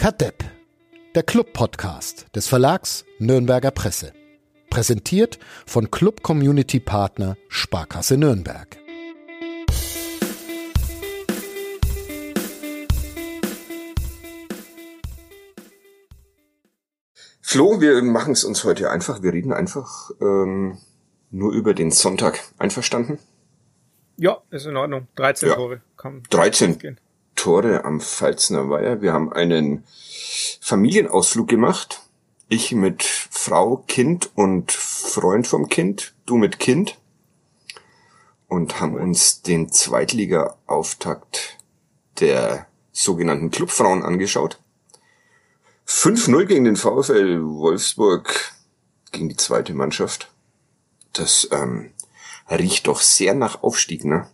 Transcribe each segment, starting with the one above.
Kadepp, der Club-Podcast des Verlags Nürnberger Presse. Präsentiert von Club Community Partner Sparkasse Nürnberg. Flo, wir machen es uns heute einfach. Wir reden einfach ähm, nur über den Sonntag. Einverstanden? Ja, ist in Ordnung. 13 Ja. Tore. Kann 13 gehen. Tore am Pfalzner Weiher. Wir haben einen Familienausflug gemacht. Ich mit Frau, Kind und Freund vom Kind. Du mit Kind. Und haben uns den Zweitliga-Auftakt der sogenannten Clubfrauen angeschaut. 5-0 gegen den VfL Wolfsburg, gegen die zweite Mannschaft. Das ähm, riecht doch sehr nach Aufstieg, ne?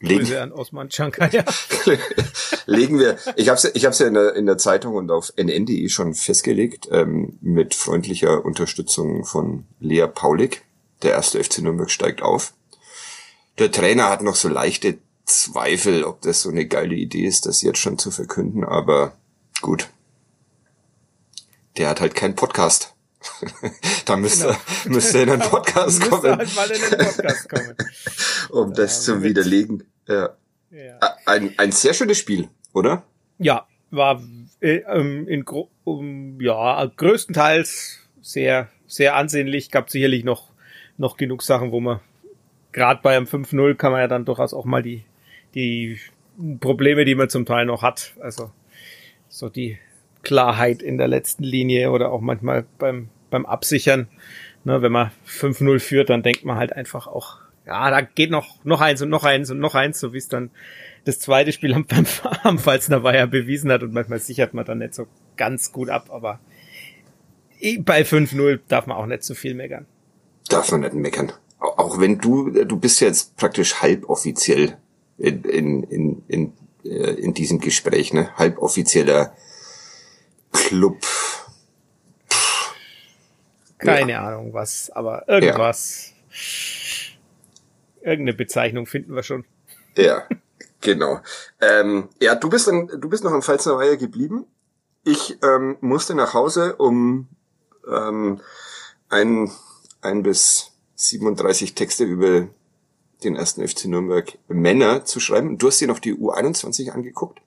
Legen, Grüße an Osman Chankar, ja. legen wir, ich habe es ich hab's ja in der, in der Zeitung und auf nn.de schon festgelegt, ähm, mit freundlicher Unterstützung von Lea Paulik. Der erste FC Nürnberg steigt auf. Der Trainer hat noch so leichte Zweifel, ob das so eine geile Idee ist, das jetzt schon zu verkünden, aber gut. Der hat halt keinen Podcast. da müsste, müsste er in einen Podcast Müsste kommen, halt mal in den Podcast kommen. um das zu widerlegen. Ja. Ja, Ein, ein sehr schönes Spiel, oder? ja war äh, ähm, in gro um, ja größtenteils sehr sehr ansehnlich. Gab sicherlich noch noch genug Sachen, wo man gerade bei einem 5-0 kann man ja dann durchaus auch mal die die Probleme, die man zum Teil noch hat, also so die Klarheit in der letzten Linie oder auch manchmal beim beim Absichern. Ne, wenn man 5-0 führt, dann denkt man halt einfach auch, ja, da geht noch, noch eins und noch eins und noch eins, so wie es dann das zweite Spiel am, am Pfalzner Weiher bewiesen hat und manchmal sichert man dann nicht so ganz gut ab, aber bei 5-0 darf man auch nicht zu viel meckern. Darf man nicht meckern. Au- Auch wenn du, du bist jetzt praktisch halboffiziell in, in, in, in, äh, in diesem Gespräch, ne? Halboffizieller Club. Keine Ahnung was, aber irgendwas. Irgendeine Bezeichnung finden wir schon. Ja, genau. Ähm, ja, du bist dann, du bist noch am Pfalzner Weiher geblieben. Ich ähm, musste nach Hause, um ähm, ein, ein bis 37 Texte über den ersten FC Nürnberg Männer zu schreiben. Du hast dir noch die U21 angeguckt,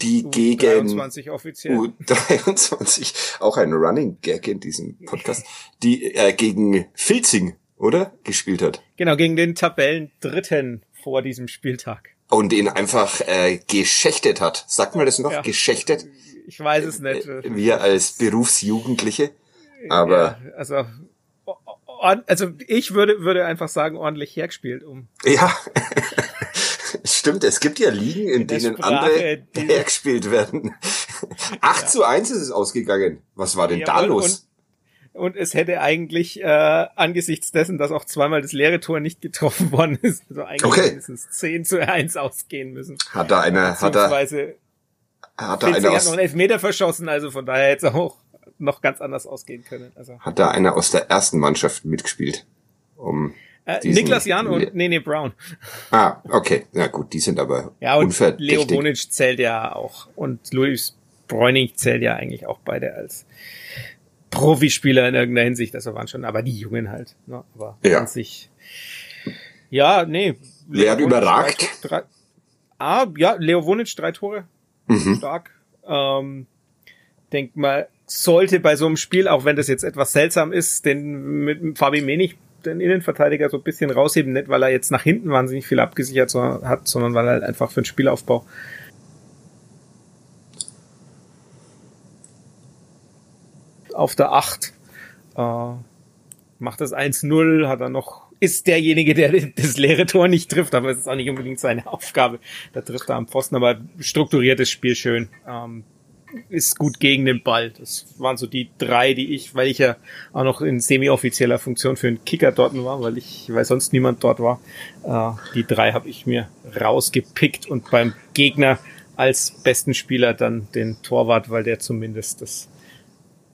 die gegen 23 offiziell. U23, auch ein Running Gag in diesem Podcast, die äh, gegen Filzing, oder? Gespielt hat. Genau, gegen den Tabellendritten vor diesem Spieltag. Und ihn einfach äh, geschächtet hat. Sagt man das noch? Ja. Geschächtet? Ich weiß es nicht. Äh, Wir als Berufsjugendliche. Aber Ja, also, also ich würde, würde einfach sagen, ordentlich hergespielt, um ja, stimmt, es gibt ja Ligen, in der denen Sprache, andere die- hergespielt werden. 8 zu 1 ist es ausgegangen. Was war denn da Jawohl, los? Und es hätte eigentlich äh, angesichts dessen, dass auch zweimal das leere Tor nicht getroffen worden ist, also eigentlich Okay. mindestens 10 zu 1 ausgehen müssen. Hat da einer, hat da, hat da einer hat noch einen aus, Elfmeter verschossen, also von daher hätte es auch noch ganz anders ausgehen können. Also hat da einer aus der ersten Mannschaft mitgespielt? Um äh, Niklas Jan und Nene Brown. Ah, okay. Ja gut, die sind aber Ja, und. Leo Bonic zählt ja auch. Und Luis Bräunig zählt ja eigentlich auch beide als Profispieler in irgendeiner Hinsicht. Also waren schon, aber die Jungen halt. Ne? Aber Ja. an sich. Ja, nee. Wer hat Leo überragt? Drei, drei, ah, ja, Leo Wonic, drei Tore. Mhm. Stark. Ähm, denk mal, sollte bei so einem Spiel, auch wenn das jetzt etwas seltsam ist, den mit Fabi Menig, den Innenverteidiger, so ein bisschen rausheben, nicht weil er jetzt nach hinten wahnsinnig viel abgesichert hat, sondern weil er halt einfach für den Spielaufbau auf der 8 äh, macht das 1-0, hat er noch, ist derjenige, der das leere Tor nicht trifft, aber es ist auch nicht unbedingt seine Aufgabe. Da trifft er am Pfosten, aber strukturiertes Spiel schön. Ähm, ist gut gegen den Ball. Das waren so die drei, die ich, weil ich ja auch noch in semi-offizieller Funktion für einen Kicker dort war, weil ich, weil sonst niemand dort war. Äh, die drei habe ich mir rausgepickt und beim Gegner als besten Spieler dann den Torwart, weil der zumindest das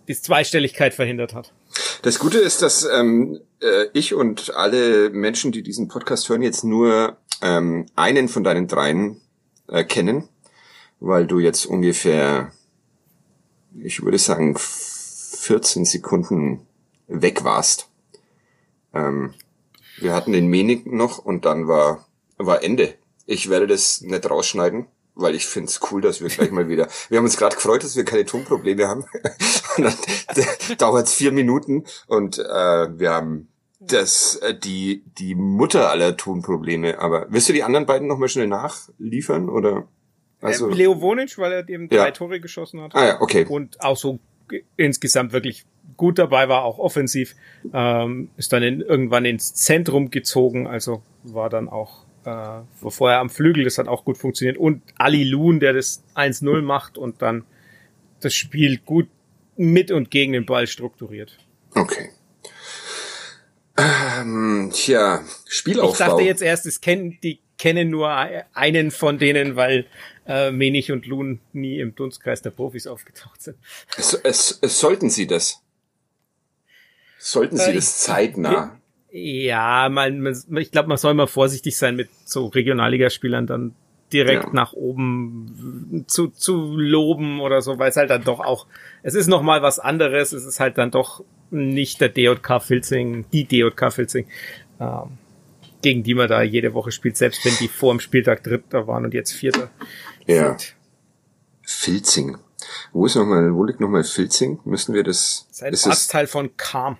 die Zweistelligkeit verhindert hat. Das Gute ist, dass ähm, äh, ich und alle Menschen, die diesen Podcast hören, jetzt nur ähm, einen von deinen dreien äh, kennen. weil du jetzt ungefähr, ich würde sagen, 14 Sekunden weg warst. Ähm, wir hatten den Menig noch und dann war, war Ende. Ich werde das nicht rausschneiden, weil ich finde es cool, dass wir gleich mal wieder. Wir haben uns gerade gefreut, dass wir keine Tonprobleme haben. und dann dauert es vier Minuten und äh, wir haben das äh, die die Mutter aller Tonprobleme. Aber willst du die anderen beiden noch mal schnell nachliefern oder? Also, Leo Wonic, weil er eben drei ja. Tore geschossen hat. Ah ja, okay. Und auch so insgesamt wirklich gut dabei war, auch offensiv. Ähm, ist dann in, irgendwann ins Zentrum gezogen, also war dann auch äh, vorher am Flügel, das hat auch gut funktioniert. Und Ali Loon, der das 1-0 macht und dann das Spiel gut mit und gegen den Ball strukturiert. Okay. Ähm, tja, Spielaufbau. Ich dachte jetzt erst, es kennen, die kennen nur einen von denen, weil äh, Menig und Loon nie im Dunstkreis der Profis aufgetaucht sind. Es, es, es sollten sie das? Sollten sie äh, das zeitnah? Ja, man, ich glaube, man soll mal vorsichtig sein mit so Regionalligaspielern dann direkt ja. nach oben zu, zu loben oder so, weil es halt dann doch auch, es ist noch mal was anderes, es ist halt dann doch nicht der DJK Filzing, die DJK Filzing, ähm, gegen die man da jede Woche spielt, selbst wenn die vor dem Spieltag Dritter waren und jetzt Vierter. Ja. Sind. Filzing. Wo ist nochmal, wo liegt nochmal Filzing? Müssen wir das? Das ist ein ist Ortsteil von Kam.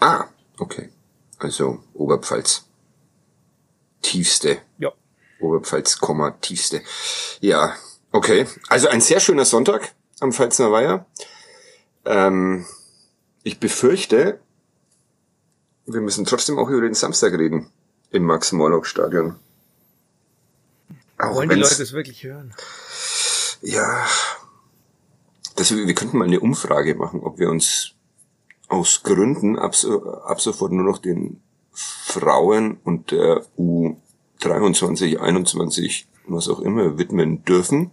Ah, okay. Also Oberpfalz. Tiefste. Ja. Oberpfalz, Komma, tiefste. Ja, okay. Also ein sehr schöner Sonntag am Pfalzner Weiher. Ähm, ich befürchte, wir müssen trotzdem auch über den Samstag reden im Max-Morlock-Stadion. Wollen die Leute es wirklich hören? Ja, das, wir könnten mal eine Umfrage machen, ob wir uns aus Gründen ab, ab sofort nur noch den Frauen und der U23, 21, was auch immer, widmen dürfen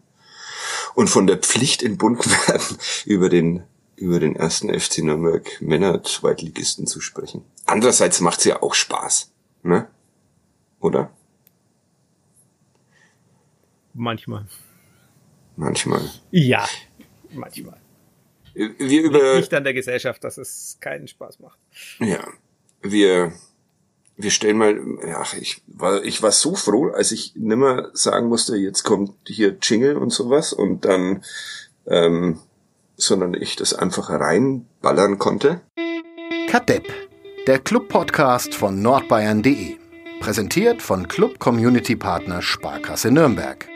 und von der Pflicht entbunden werden, über den über den ersten FC Nürnberg Männer Zweitligisten zu sprechen. Andererseits macht's ja auch Spaß, ne? Oder? Manchmal. Manchmal. Ja, manchmal. Wir über nicht an der Gesellschaft, dass es keinen Spaß macht. Ja, wir wir stellen mal, ja, ich war ich war so froh, als ich nimmer sagen musste, jetzt kommt hier Jingle und sowas und dann ähm, sondern ich das einfach reinballern konnte. Kadepp, der Club-Podcast von nordbayern.de. Präsentiert von Club Community Partner Sparkasse Nürnberg.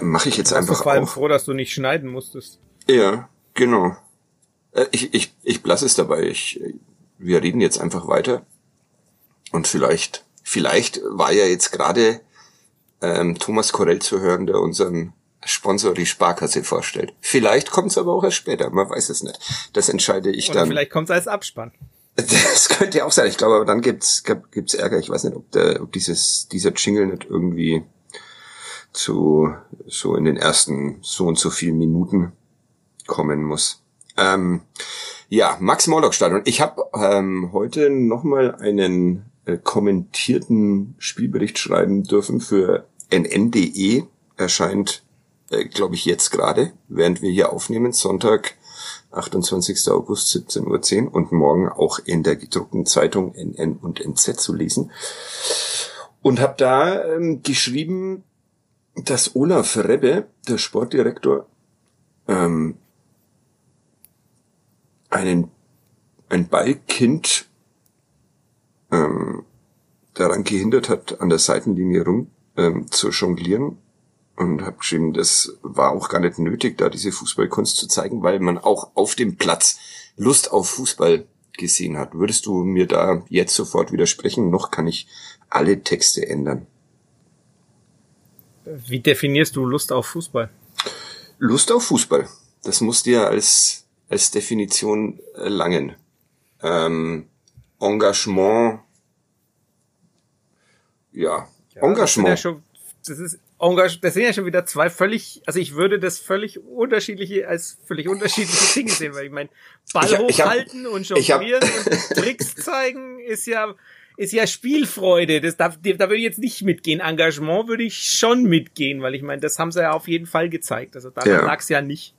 Mache ich jetzt einfach ich vor allem auch. froh, dass du nicht schneiden musstest. Ja, genau. Äh, ich, ich, ich blass es dabei. Ich, wir reden jetzt einfach weiter. Und vielleicht, vielleicht war ja jetzt gerade ähm, Thomas Korell zu hören, der unseren Sponsor die Sparkasse vorstellt. Vielleicht kommt es aber auch erst später, man weiß es nicht. Das entscheide ich Oder dann. Vielleicht kommt es als Abspann. Das könnte auch sein. Ich glaube, aber dann gibt's gibt's Ärger. Ich weiß nicht, ob, der, ob dieses dieser Jingle nicht irgendwie zu so in den ersten so und so vielen Minuten kommen muss. Ähm, ja, Max Morlock Stadion. Ich habe ähm, heute nochmal einen äh, kommentierten Spielbericht schreiben dürfen für nn.de. Erscheint, äh, glaube ich, jetzt gerade, während wir hier aufnehmen, Sonntag, 28. August, 17.10 Uhr und morgen auch in der gedruckten Zeitung NN und NZ zu lesen. Und habe da ähm, geschrieben, dass Olaf Rebbe, der Sportdirektor, ähm, einen, ein Ballkind ähm, daran gehindert hat, an der Seitenlinie rum ähm, zu jonglieren und habe geschrieben, das war auch gar nicht nötig, da diese Fußballkunst zu zeigen, weil man auch auf dem Platz Lust auf Fußball gesehen hat. Würdest du mir da jetzt sofort widersprechen? Noch kann ich alle Texte ändern. Wie definierst du Lust auf Fußball? Lust auf Fußball. Das muss dir als, als Definition langen. Ähm, Engagement, ja, ja Engagement. Das, ja schon, das ist Engage, das sind ja schon wieder zwei völlig, also ich würde das völlig unterschiedliche, als völlig unterschiedliche Dinge sehen, weil ich meine, Ball Ich hab- ich hab- hochhalten und jonglieren und Tricks zeigen ist ja, ist ja Spielfreude. Das darf, da würde ich jetzt nicht mitgehen. Engagement würde ich schon mitgehen, weil ich meine, das haben sie ja auf jeden Fall gezeigt. Also daran Ja. lag's ja nicht,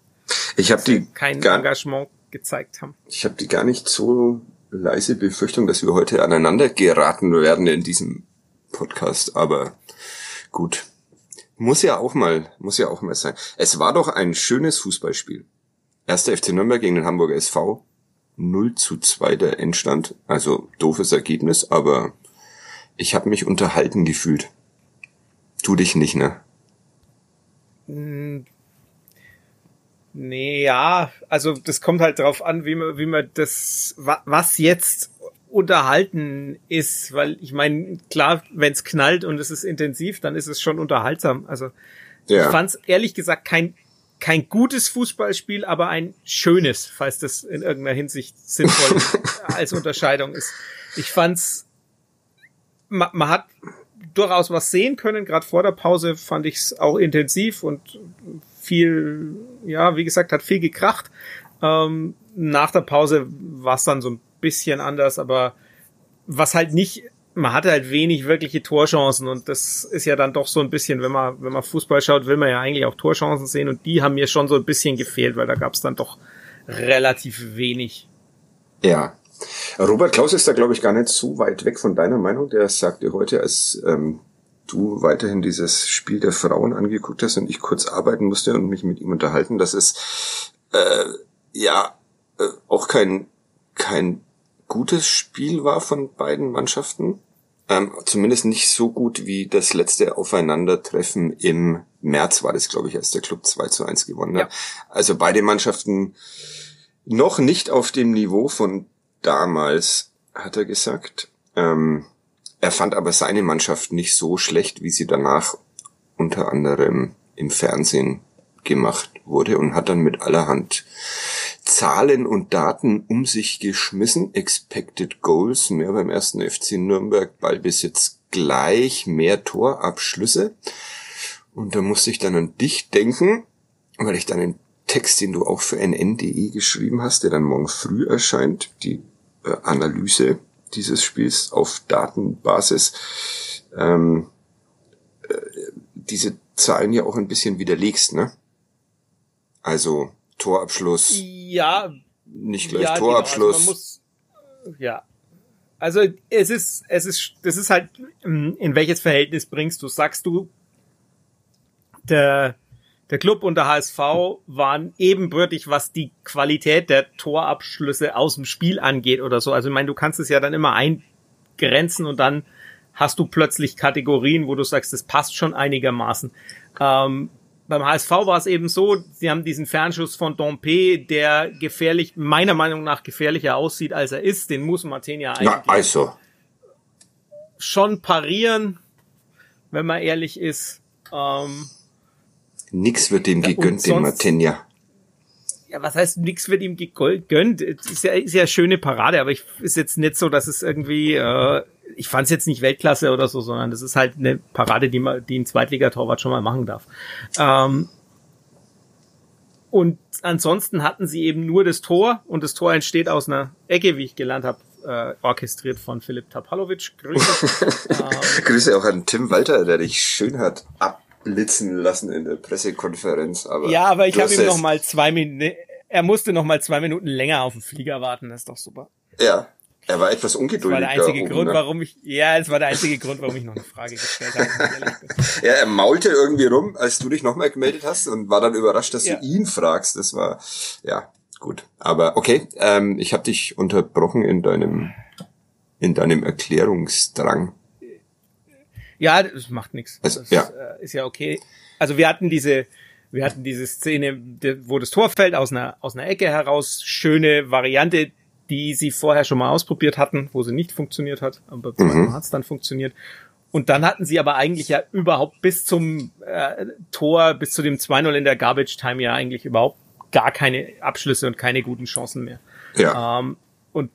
Ich habe die kein gar, Engagement gezeigt haben. ich habe die gar nicht so leise Befürchtung, dass wir heute aneinander geraten werden in diesem Podcast, aber gut. Muss ja auch mal, muss ja auch mal sein. Es war doch ein schönes Fußballspiel. Erster FC Nürnberg gegen den Hamburger SV. 0 zu 2 der Endstand. Also doofes Ergebnis, aber ich habe mich unterhalten gefühlt. Tu dich nicht, ne? Nee, ja, also das kommt halt drauf an, wie man, wie man das, wa- was jetzt unterhalten ist, weil ich meine, klar, wenn es knallt und es ist intensiv, dann ist es schon unterhaltsam. Also ich Ja. fand es ehrlich gesagt kein kein gutes Fußballspiel, aber ein schönes, falls das in irgendeiner Hinsicht sinnvoll als Unterscheidung ist. Ich fand's, man, man hat durchaus was sehen können. Gerade vor der Pause fand ich es auch intensiv und viel, ja, wie gesagt, hat viel gekracht. Ähm, nach der Pause war es dann so ein bisschen anders, aber was halt nicht, man hatte halt wenig wirkliche Torchancen und das ist ja dann doch so ein bisschen, wenn man, wenn man Fußball schaut, will man ja eigentlich auch Torchancen sehen und die haben mir schon so ein bisschen gefehlt, weil da gab es dann doch relativ wenig. Ja. Robert Klaus ist da, glaube ich, gar nicht so weit weg von deiner Meinung. Der sagte heute, als ähm, du weiterhin dieses Spiel der Frauen angeguckt hast und ich kurz arbeiten musste und mich mit ihm unterhalten, dass es äh, ja äh, auch kein, kein gutes Spiel war von beiden Mannschaften. Ähm, zumindest nicht so gut wie das letzte Aufeinandertreffen im März war das, glaube ich, als der Club 2 zu 1 gewonnen hat. Ja. Also beide Mannschaften noch nicht auf dem Niveau von damals, hat er gesagt. Ähm, er fand aber seine Mannschaft nicht so schlecht, wie sie danach unter anderem im Fernsehen gemacht wurde und hat dann mit allerhand Zahlen und Daten um sich geschmissen. Expected Goals, mehr beim ersten FC Nürnberg, Ballbesitz gleich, mehr Torabschlüsse. Und da musste ich dann an dich denken, weil ich dann den Text, den du auch für nn.de geschrieben hast, der dann morgen früh erscheint, die äh, Analyse dieses Spiels auf Datenbasis, ähm, äh, diese Zahlen ja auch ein bisschen widerlegst, ne? Also Torabschluss, Ja, nicht gleich ja, Torabschluss. Genau, also man muss, ja. Also es ist, es ist, das ist halt, ähm, in welches Verhältnis bringst du? Sagst du, der, der Club und der HSV waren ebenbürtig, was die Qualität der Torabschlüsse aus dem Spiel angeht oder so. Also ich meine, du kannst es ja dann immer eingrenzen und dann hast du plötzlich Kategorien, wo du sagst, das passt schon einigermaßen. Ähm, beim HSV war es eben so, sie haben diesen Fernschuss von Dompe, der gefährlich, meiner Meinung nach gefährlicher aussieht, als er ist. Den muss Martin ja eigentlich Na, also, schon parieren, wenn man ehrlich ist. Ähm, nix wird und gegönnt, dem Martenja. ja, was heißt, nix wird ihm gegönnt? Ist ja, ist ja eine schöne Parade, aber ich ist jetzt nicht so, dass es irgendwie, äh, ich fand es jetzt nicht Weltklasse oder so, sondern das ist halt eine Parade, die man, die ein Zweitligatorwart schon mal machen darf. Ähm, und ansonsten hatten sie eben nur das Tor und das Tor entsteht aus einer Ecke, wie ich gelernt habe, äh, orchestriert von Philipp Tapalovic. Grüße. ähm, Grüße auch an Tim Walter, der dich schön hat abblitzen lassen in der Pressekonferenz. Aber Ja, aber ich habe ihm noch mal zwei Minuten. Er musste noch mal zwei Minuten länger auf den Flieger warten. Das ist doch super. Ja, er war etwas Das ungeduldig. war der einzige oben, Grund, ne? warum ich. Ja, das war der einzige Grund, warum ich noch eine Frage gestellt habe. Ja, er maulte irgendwie rum, als du dich nochmal gemeldet hast und war dann überrascht, dass Ja. du ihn fragst. Das war, ja, gut. Aber okay, ähm, ich habe dich unterbrochen in deinem, in deinem Erklärungsdrang. Ja, das macht nichts. Also, das ja. äh, ist ja okay. Also wir hatten diese, wir hatten diese Szene, wo das Tor fällt aus einer aus einer Ecke heraus. Schöne Variante, die sie vorher schon mal ausprobiert hatten, wo sie nicht funktioniert hat, aber Mhm. hat es dann funktioniert. Und dann hatten sie aber eigentlich ja überhaupt bis zum äh, Tor, bis zu dem 2-0 in der Garbage Time ja eigentlich überhaupt gar keine Abschlüsse und keine guten Chancen mehr. Ja, Ähm, und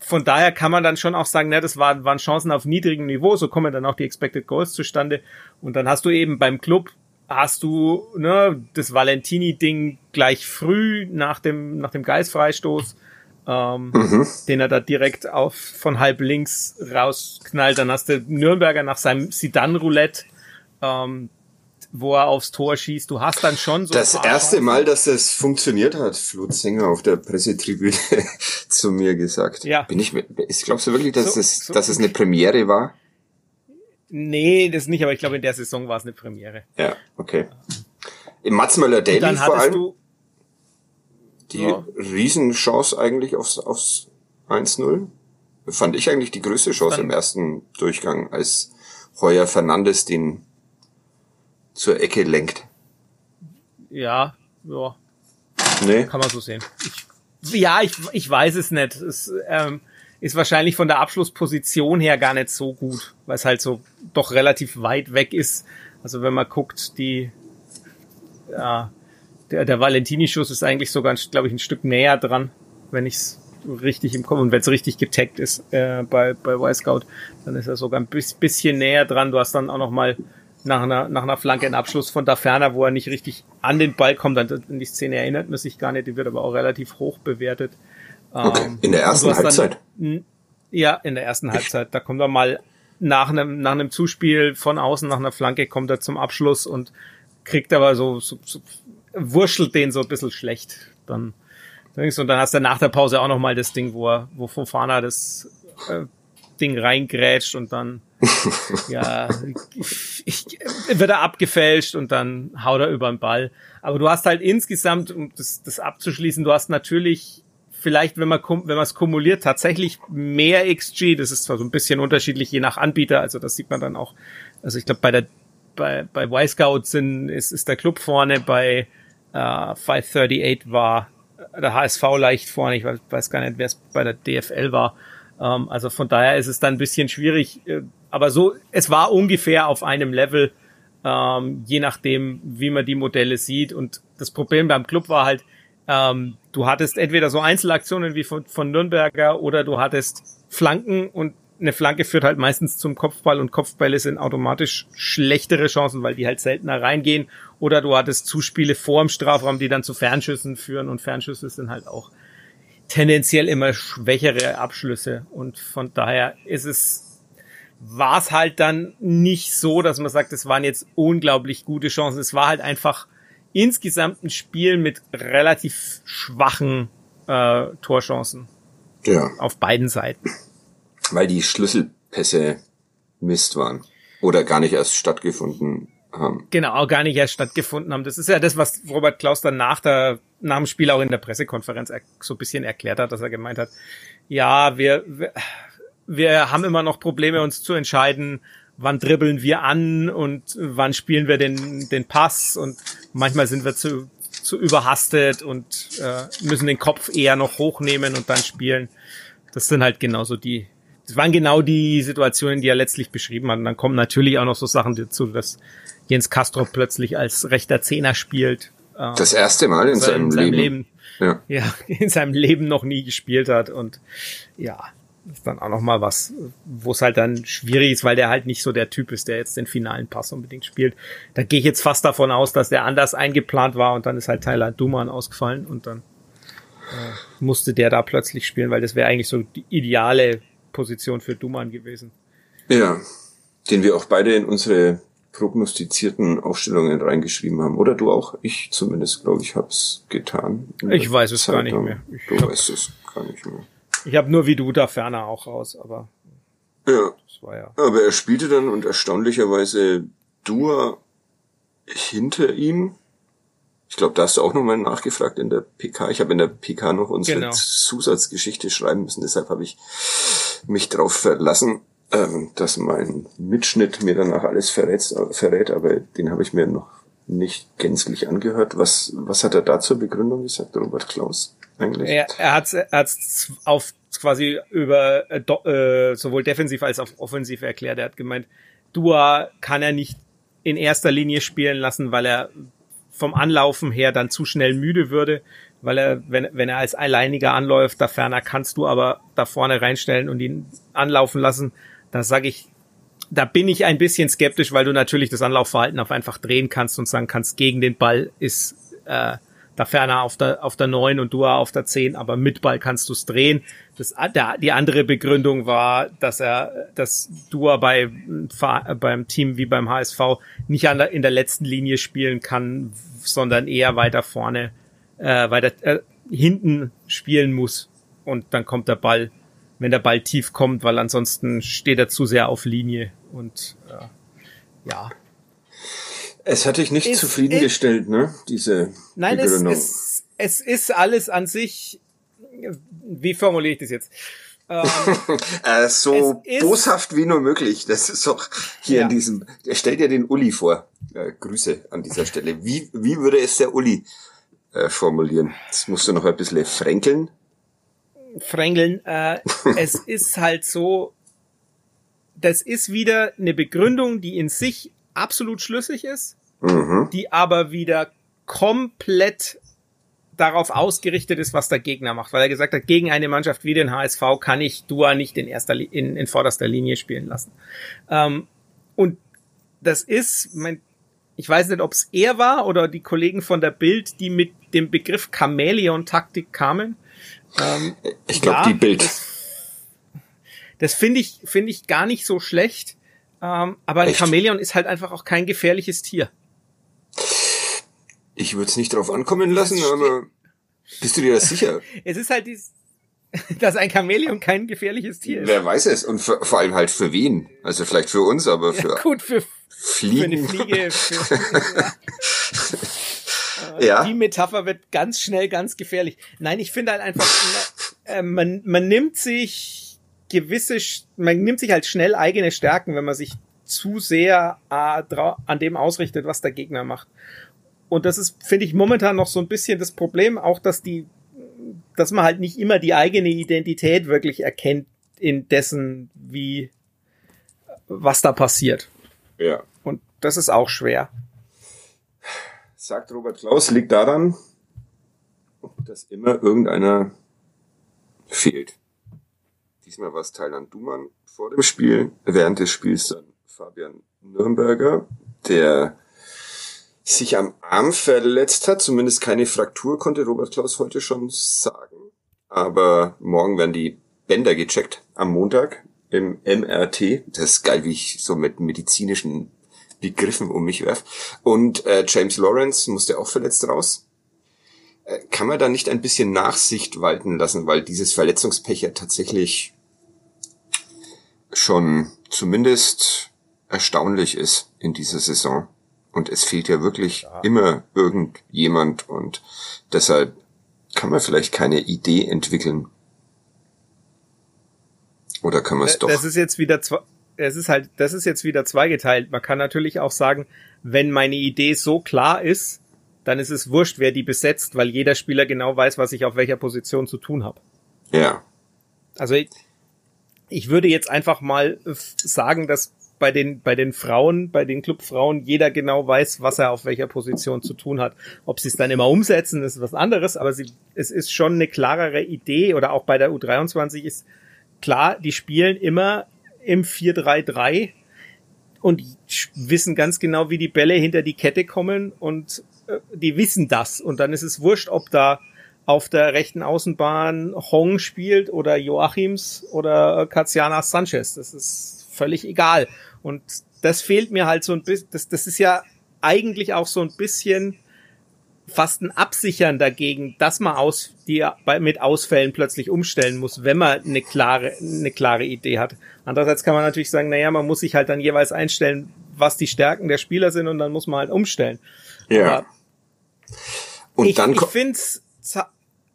von daher kann man dann schon auch sagen, ne, das waren, waren Chancen auf niedrigem Niveau, so kommen dann auch die Expected Goals zustande. Und dann hast du eben beim Club hast du ne, das Valentini-Ding gleich früh nach dem, nach dem Geistfreistoß, ähm, mhm. den er da direkt auf von halb links rausknallt. Dann hast du Nürnberger nach seinem Sidan-Roulette, ähm, wo er aufs Tor schießt. Du hast dann schon so. Das erste. Mal, dass das funktioniert hat, Flut Sänger auf der Pressetribüne zu mir gesagt. Ja. Bin ich, glaubst du wirklich, dass so, es, so, dass es eine Premiere war? Nee, das nicht, aber ich glaube, in der Saison war es eine Premiere. Ja, okay. Im Mats Möller Daily vor allem du, die ja. Riesenchance eigentlich aufs, aufs 1-0. Fand ich eigentlich die größte Chance Dann, im ersten Durchgang, als Heuer Fernandes den zur Ecke lenkt. Ja, ja. Nee. Kann man so sehen. Ich, ja, ich, ich weiß es nicht. Es, ähm, ist wahrscheinlich von der Abschlussposition her gar nicht so gut, weil es halt so doch relativ weit weg ist. Also wenn man guckt, die ja, der, der Valentini-Schuss ist eigentlich sogar, glaube ich, ein Stück näher dran, wenn ich es richtig im Kopf und wenn es richtig getaggt ist äh, bei bei Y-Scout, dann ist er sogar ein bisschen näher dran. Du hast dann auch noch mal nach einer, nach einer Flanke einen Abschluss von da ferner, wo er nicht richtig an den Ball kommt. An die Szene erinnert man sich gar nicht, die wird aber auch relativ hoch bewertet. Okay. Ähm, in der ersten Halbzeit? Dann, ja, in der ersten Halbzeit. Da kommt er mal nach einem, nach einem Zuspiel von außen, nach einer Flanke, kommt er zum Abschluss und kriegt aber so, so, so wurschtelt den so ein bisschen schlecht. Dann, und dann hast du nach der Pause auch noch mal das Ding, wo er, wo Fofana das äh, Ding reingrätscht und dann ja, ich, ich, wird er abgefälscht und dann haut er über den Ball. Aber du hast halt insgesamt, um das, das abzuschließen, du hast natürlich vielleicht, wenn man wenn man es kumuliert, tatsächlich mehr XG. Das ist zwar so ein bisschen unterschiedlich je nach Anbieter. Also das sieht man dann auch. Also ich glaube bei der bei bei Y-Scout sind ist ist der Club vorne. Bei äh, 538 war der HSV leicht vorne. Ich weiß, gar nicht, wer es bei der DFL war. Ähm, also von daher ist es dann ein bisschen schwierig. Äh, aber so, es war ungefähr auf einem Level, ähm, je nachdem, wie man die Modelle sieht. Und das Problem beim Club war halt, ähm, du hattest entweder so Einzelaktionen wie von, von Nürnberger oder du hattest Flanken und eine Flanke führt halt meistens zum Kopfball und Kopfbälle sind automatisch schlechtere Chancen, weil die halt seltener reingehen. Oder du hattest Zuspiele vor dem Strafraum, die dann zu Fernschüssen führen und Fernschüsse sind halt auch tendenziell immer schwächere Abschlüsse. Und von daher ist es, war es halt dann nicht so, dass man sagt, es waren jetzt unglaublich gute Chancen. Es war halt einfach insgesamt ein Spiel mit relativ schwachen äh, Torchancen. Ja. Auf beiden Seiten. Weil die Schlüsselpässe Mist waren. Oder gar nicht erst stattgefunden haben. Genau, gar nicht erst stattgefunden haben. Das ist ja das, was Robert Klaus dann nach, der, nach dem Spiel auch in der Pressekonferenz so ein bisschen erklärt hat, dass er gemeint hat, ja, wir, wir, wir haben immer noch Probleme, uns zu entscheiden, wann dribbeln wir an und wann spielen wir den, den Pass und manchmal sind wir zu, zu überhastet und äh, müssen den Kopf eher noch hochnehmen und dann spielen. Das sind halt genauso die, das waren genau die Situationen, die er letztlich beschrieben hat. Und dann kommen natürlich auch noch so Sachen dazu, dass Jens Castro plötzlich als rechter Zehner spielt. Äh, das erste Mal in, seinem, in seinem Leben. Leben. Ja. ja, in seinem Leben noch nie gespielt hat und ja, ist dann auch noch mal was, wo es halt dann schwierig ist, weil der halt nicht so der Typ ist, der jetzt den finalen Pass unbedingt spielt. Da gehe ich jetzt fast davon aus, dass der anders eingeplant war und dann ist halt Tyler Duman ausgefallen und dann äh, musste der da plötzlich spielen, weil das wäre eigentlich so die ideale Position für Duman gewesen. Ja, den wir auch beide in unsere prognostizierten Aufstellungen reingeschrieben haben. Oder du auch? Ich zumindest, glaube ich, hab's getan. Ich weiß es Zeitung. gar nicht mehr. Ich du weißt es gar nicht mehr. Ich habe nur wie du da ferner auch raus, aber ja. Das war ja. Aber er spielte dann und erstaunlicherweise Dua hinter ihm. Ich glaube, da hast du auch nochmal nachgefragt in der PK. Ich habe in der PK noch unsere genau. Zusatzgeschichte schreiben müssen, deshalb habe ich mich drauf verlassen, ähm, dass mein Mitschnitt mir danach alles verrät, verrät aber den habe ich mir noch nicht gänzlich angehört. Was, was hat er da zur Begründung gesagt, Robert Klaus? Eigentlich? Er, er hat es auf quasi über äh, äh, sowohl defensiv als auch offensiv erklärt. Er hat gemeint, Dua kann er nicht in erster Linie spielen lassen, weil er vom Anlaufen her dann zu schnell müde würde. weil er, wenn, wenn er als Alleiniger anläuft, da ferner kannst du aber da vorne reinstellen und ihn anlaufen lassen. Da sage ich, da bin ich ein bisschen skeptisch, weil du natürlich das Anlaufverhalten auf einfach drehen kannst und sagen kannst, gegen den Ball ist äh, da ferner auf der auf der 9 und Dua auf der 10, aber mit Ball kannst du es drehen. Das, der, die andere Begründung war, dass er, dass Dua bei beim Team wie beim HSV nicht an der, in der letzten Linie spielen kann, sondern eher weiter vorne, äh, weiter äh, hinten spielen muss und dann kommt der Ball, wenn der Ball tief kommt, weil ansonsten steht er zu sehr auf Linie und äh, ja. Es hat dich nicht es, zufriedengestellt, es, ne? Diese Nein, es, es, es ist alles an sich. Wie formuliere ich das jetzt? Ähm, äh, so boshaft wie nur möglich. Das ist doch hier ja. in diesem. Er stellt ja den Uli vor. Äh, Grüße an dieser Stelle. Wie, wie würde es der Uli äh, formulieren? Das musst du noch ein bisschen fränkeln. Fränkeln. Äh, es ist halt so, das ist wieder eine Begründung, die in sich absolut schlüssig ist, mhm. die aber wieder komplett darauf ausgerichtet ist, was der Gegner macht, weil er gesagt hat, gegen eine Mannschaft wie den HSV kann ich Dua nicht in erster in, in vorderster Linie spielen lassen. Ähm, und das ist, mein, ich weiß nicht, ob es er war oder die Kollegen von der Bild, die mit dem Begriff Chamäleon-Taktik kamen. Ähm, ich glaube, ja, die Bild. Das, das finde ich, finde ich gar nicht so schlecht. Ähm, aber ein Echt? Chamäleon ist halt einfach auch kein gefährliches Tier. Ich würde es nicht drauf ankommen lassen, aber bist du dir das sicher? es ist halt dies, dass ein Chamäleon kein gefährliches Tier ist. Wer weiß es und für, vor allem halt für wen? Also vielleicht für uns, aber für, ja, gut, für Fliegen. Für eine Fliege. Für, ja. ja. Die Metapher wird ganz schnell ganz gefährlich. Nein, ich finde halt einfach, äh, man, man nimmt sich gewisse, man nimmt sich halt schnell eigene Stärken, wenn man sich zu sehr äh, an dem ausrichtet, was der Gegner macht. Und das ist, finde ich, momentan noch so ein bisschen das Problem, auch dass die, dass man halt nicht immer die eigene Identität wirklich erkennt in dessen, wie, was da passiert. Ja. Und das ist auch schwer. Sagt Robert Klaus, liegt daran, dass immer irgendeiner fehlt. Diesmal war es Thailand Duman vor dem Spiel. Während des Spiels dann Fabian Nürnberger, der sich am Arm verletzt hat. Zumindest keine Fraktur konnte Robert Klaus heute schon sagen. Aber morgen werden die Bänder gecheckt am Montag im MRT. Das ist geil, wie ich so mit medizinischen Begriffen um mich werf. Und äh, James Lawrence musste auch verletzt raus. Äh, kann man da nicht ein bisschen Nachsicht walten lassen, weil dieses Verletzungspech ja tatsächlich schon zumindest erstaunlich ist in dieser Saison. Und es fehlt ja wirklich ja. immer irgendjemand und deshalb kann man vielleicht keine Idee entwickeln. Oder kann man es doch? Das ist jetzt wieder zwei, es ist halt, das ist jetzt wieder zweigeteilt. Man kann natürlich auch sagen, wenn meine Idee so klar ist, dann ist es wurscht, wer die besetzt, weil jeder Spieler genau weiß, was ich auf welcher Position zu tun habe. Ja. Also ich, würde jetzt einfach mal sagen, dass bei den, bei den Frauen, bei den Clubfrauen jeder genau weiß, was er auf welcher Position zu tun hat. Ob sie es dann immer umsetzen, ist was anderes, aber sie, es ist schon eine klarere Idee oder auch bei der U23 ist klar, die spielen immer im 4-3-3 und wissen ganz genau, wie die Bälle hinter die Kette kommen und äh, die wissen das und dann ist es wurscht, ob da auf der rechten Außenbahn Hong spielt oder Joachims oder Katsiana Sanchez. Das ist völlig egal. Und das fehlt mir halt so ein bisschen, das, das ist ja eigentlich auch so ein bisschen fast ein Absichern dagegen, dass man aus, die mit Ausfällen plötzlich umstellen muss, wenn man eine klare, eine klare Idee hat. Andererseits kann man natürlich sagen, naja, man muss sich halt dann jeweils einstellen, was die Stärken der Spieler sind und dann muss man halt umstellen. Ja. Aber und ich, dann ich finde es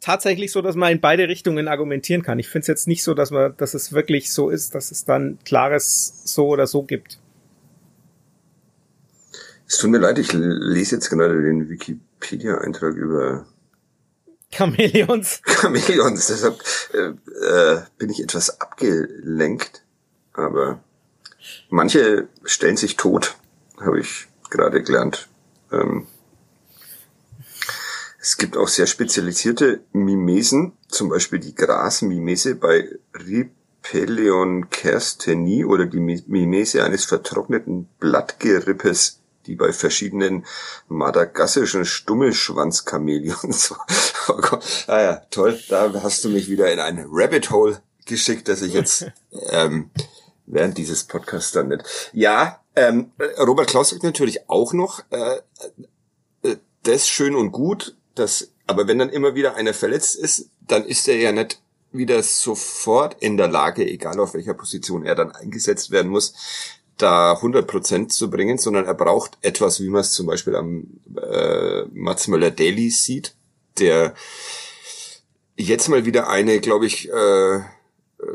tatsächlich so, dass man in beide Richtungen argumentieren kann. Ich finde es jetzt nicht so, dass man, dass es wirklich so ist, dass es dann klares so oder so gibt. Es tut mir leid, ich lese jetzt gerade den Wikipedia-Eintrag über Chamäleons. Chamäleons, deshalb äh, äh, bin ich etwas abgelenkt. Aber manche stellen sich tot, habe ich gerade gelernt. Ähm, Es gibt auch sehr spezialisierte Mimesen, zum Beispiel die Grasmimese bei Ripelion kersteni oder die Mimese eines vertrockneten Blattgerippes, die bei verschiedenen madagassischen Stummelschwanzchamäleons. oh ah ja, toll, da hast du mich wieder in ein Rabbit Hole geschickt, dass ich jetzt ähm, während dieses Podcasts dann nicht. Ja, ähm, Robert Klaus sagt natürlich auch noch, äh, äh, das schön und gut, dass, aber wenn dann immer wieder einer verletzt ist, dann ist er ja nicht wieder sofort in der Lage, egal auf welcher Position er dann eingesetzt werden muss, da 100 Prozent zu bringen, sondern er braucht etwas, wie man es zum Beispiel am äh, Mats Möller-Daly sieht, der jetzt mal wieder eine, glaube ich, äh,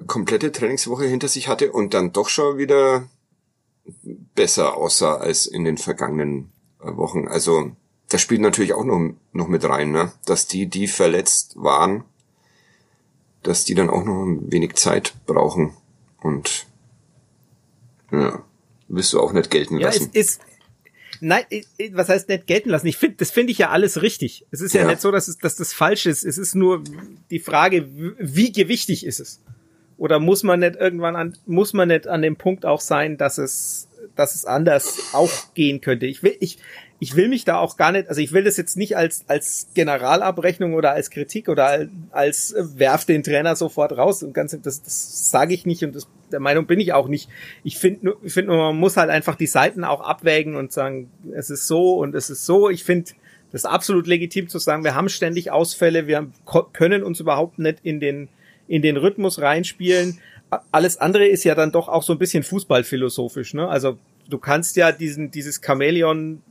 komplette Trainingswoche hinter sich hatte und dann doch schon wieder besser aussah als in den vergangenen äh, Wochen. Also das spielt natürlich auch noch, noch mit rein, ne? dass die, die verletzt waren, dass die dann auch noch ein wenig Zeit brauchen und ja, wirst du auch nicht gelten ja, lassen. Es ist, nein, was heißt nicht gelten lassen? Ich finde, das finde ich ja alles richtig. Es ist ja, ja, nicht so, dass, es, dass das falsch ist. Es ist nur die Frage, wie gewichtig ist es? Oder muss man nicht irgendwann an, muss man nicht an dem Punkt auch sein, dass es, dass es anders auch gehen könnte? Ich will, ich, ich will mich da auch gar nicht, also ich will das jetzt nicht als, als Generalabrechnung oder als Kritik oder als, als äh, werf den Trainer sofort raus und ganz, das, das sage ich nicht und das, der Meinung bin ich auch nicht. Ich finde nur, ich finde nur, man muss halt einfach die Seiten auch abwägen und sagen, es ist so und es ist so. Ich finde, das absolut legitim zu sagen, wir haben ständig Ausfälle, wir können uns überhaupt nicht in den, in den Rhythmus reinspielen. Alles andere ist ja dann doch auch so ein bisschen fußballphilosophisch, ne? Also du kannst ja diesen, dieses Chamäleon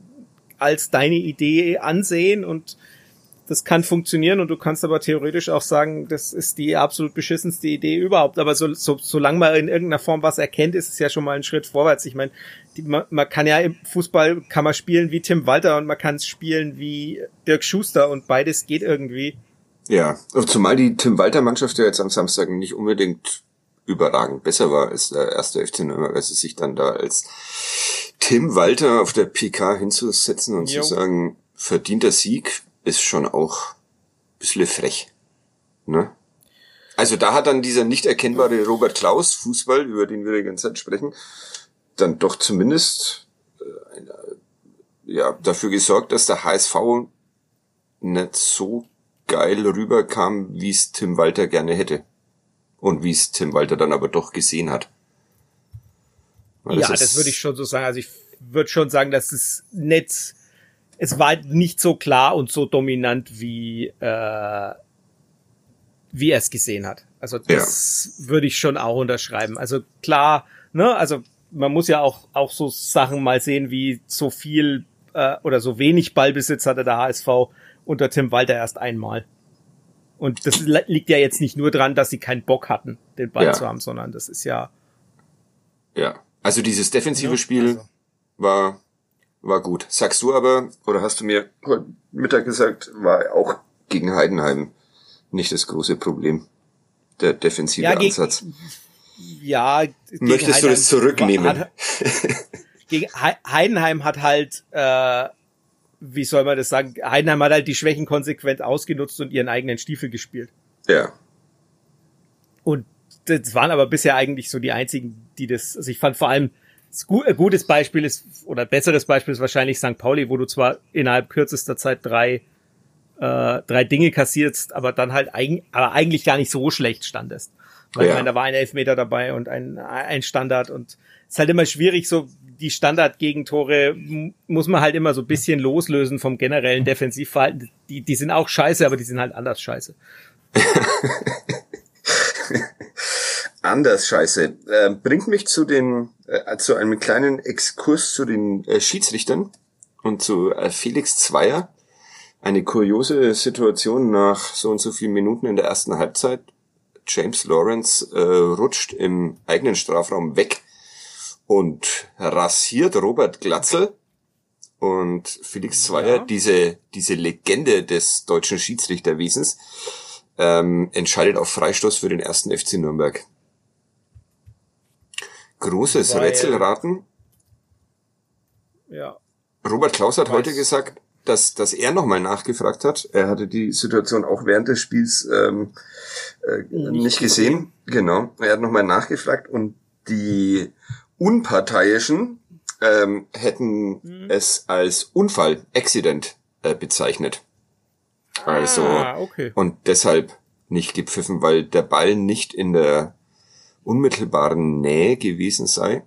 als deine Idee ansehen und das kann funktionieren und du kannst aber theoretisch auch sagen, das ist die absolut beschissenste Idee überhaupt. Aber so, so, solange man in irgendeiner Form was erkennt, ist es ja schon mal ein Schritt vorwärts. Ich meine, man, man kann ja im Fußball kann man spielen wie Tim Walter und man kann es spielen wie Dirk Schuster und beides geht irgendwie. Ja, zumal die Tim Walter Mannschaft ja jetzt am Samstag nicht unbedingt überragend besser war als der erste FC Nürnberg, als es sich dann da als Tim Walter auf der PK hinzusetzen und jo. zu sagen, verdienter Sieg ist schon auch ein bisschen frech. Ne? Also da hat dann dieser nicht erkennbare Robert Klaus Fußball, über den wir die ganze Zeit sprechen, dann doch zumindest äh, ja, dafür gesorgt, dass der HSV nicht so geil rüberkam, wie es Tim Walter gerne hätte. Und wie es Tim Walter dann aber doch gesehen hat. Weil ja, das, das würde ich schon so sagen. Also ich würde schon sagen, dass es nicht, es war nicht so klar und so dominant wie äh, wie er es gesehen hat. Also das ja. würde ich schon auch unterschreiben. Also klar, ne, also man muss ja auch auch so Sachen mal sehen, wie so viel äh, oder so wenig Ballbesitz hatte der HSV unter Tim Walter erst einmal. Und das liegt ja jetzt nicht nur dran, dass sie keinen Bock hatten, den Ball ja. zu haben, sondern das ist ja. Ja, also dieses defensive ja, Spiel also. war, war gut. Sagst du aber, oder hast du mir heute Mittag gesagt, war auch gegen Heidenheim nicht das große Problem. Der defensive ja, gegen, Ansatz. Ja. Möchtest du das zurücknehmen? Hat, gegen Heidenheim hat halt, äh, wie soll man das sagen? Heidenheim hat halt die Schwächen konsequent ausgenutzt und ihren eigenen Stiefel gespielt. Ja. Und das waren aber bisher eigentlich so die einzigen, die das, also ich fand vor allem, ein gutes Beispiel ist, oder besseres Beispiel ist wahrscheinlich St. Pauli, wo du zwar innerhalb kürzester Zeit drei, äh, drei Dinge kassierst, aber dann halt eigen, aber eigentlich gar nicht so schlecht standest. Weil ja. ich meine, da war ein Elfmeter dabei und ein, ein Standard und es ist halt immer schwierig, so die Standardgegentore muss man halt immer so ein bisschen loslösen vom generellen Defensivverhalten. Die, die sind auch scheiße, aber die sind halt anders scheiße. anders scheiße. Äh, bringt mich zu den, äh, zu einem kleinen Exkurs zu den äh, Schiedsrichtern und zu äh, Felix Zweier. Eine kuriose Situation nach so und so vielen Minuten in der ersten Halbzeit. James Lawrence äh, rutscht im eigenen Strafraum weg und rasiert Robert Glatzel und Felix Zweier, ja. diese, diese Legende des deutschen Schiedsrichterwesens, ähm, entscheidet auf Freistoß für den ersten FC Nürnberg. Großes Weil, Rätselraten. Ja. Robert Klaus hat heute gesagt, dass, dass er nochmal nachgefragt hat. Er hatte die Situation auch während des Spiels ähm, äh, nicht, nicht gesehen. Genau. Er hat nochmal nachgefragt und die Unparteiischen ähm, hätten mhm. es als Unfall, Accident äh, bezeichnet. Also ah, okay. und deshalb nicht gepfiffen, weil der Ball nicht in der unmittelbaren Nähe gewesen sei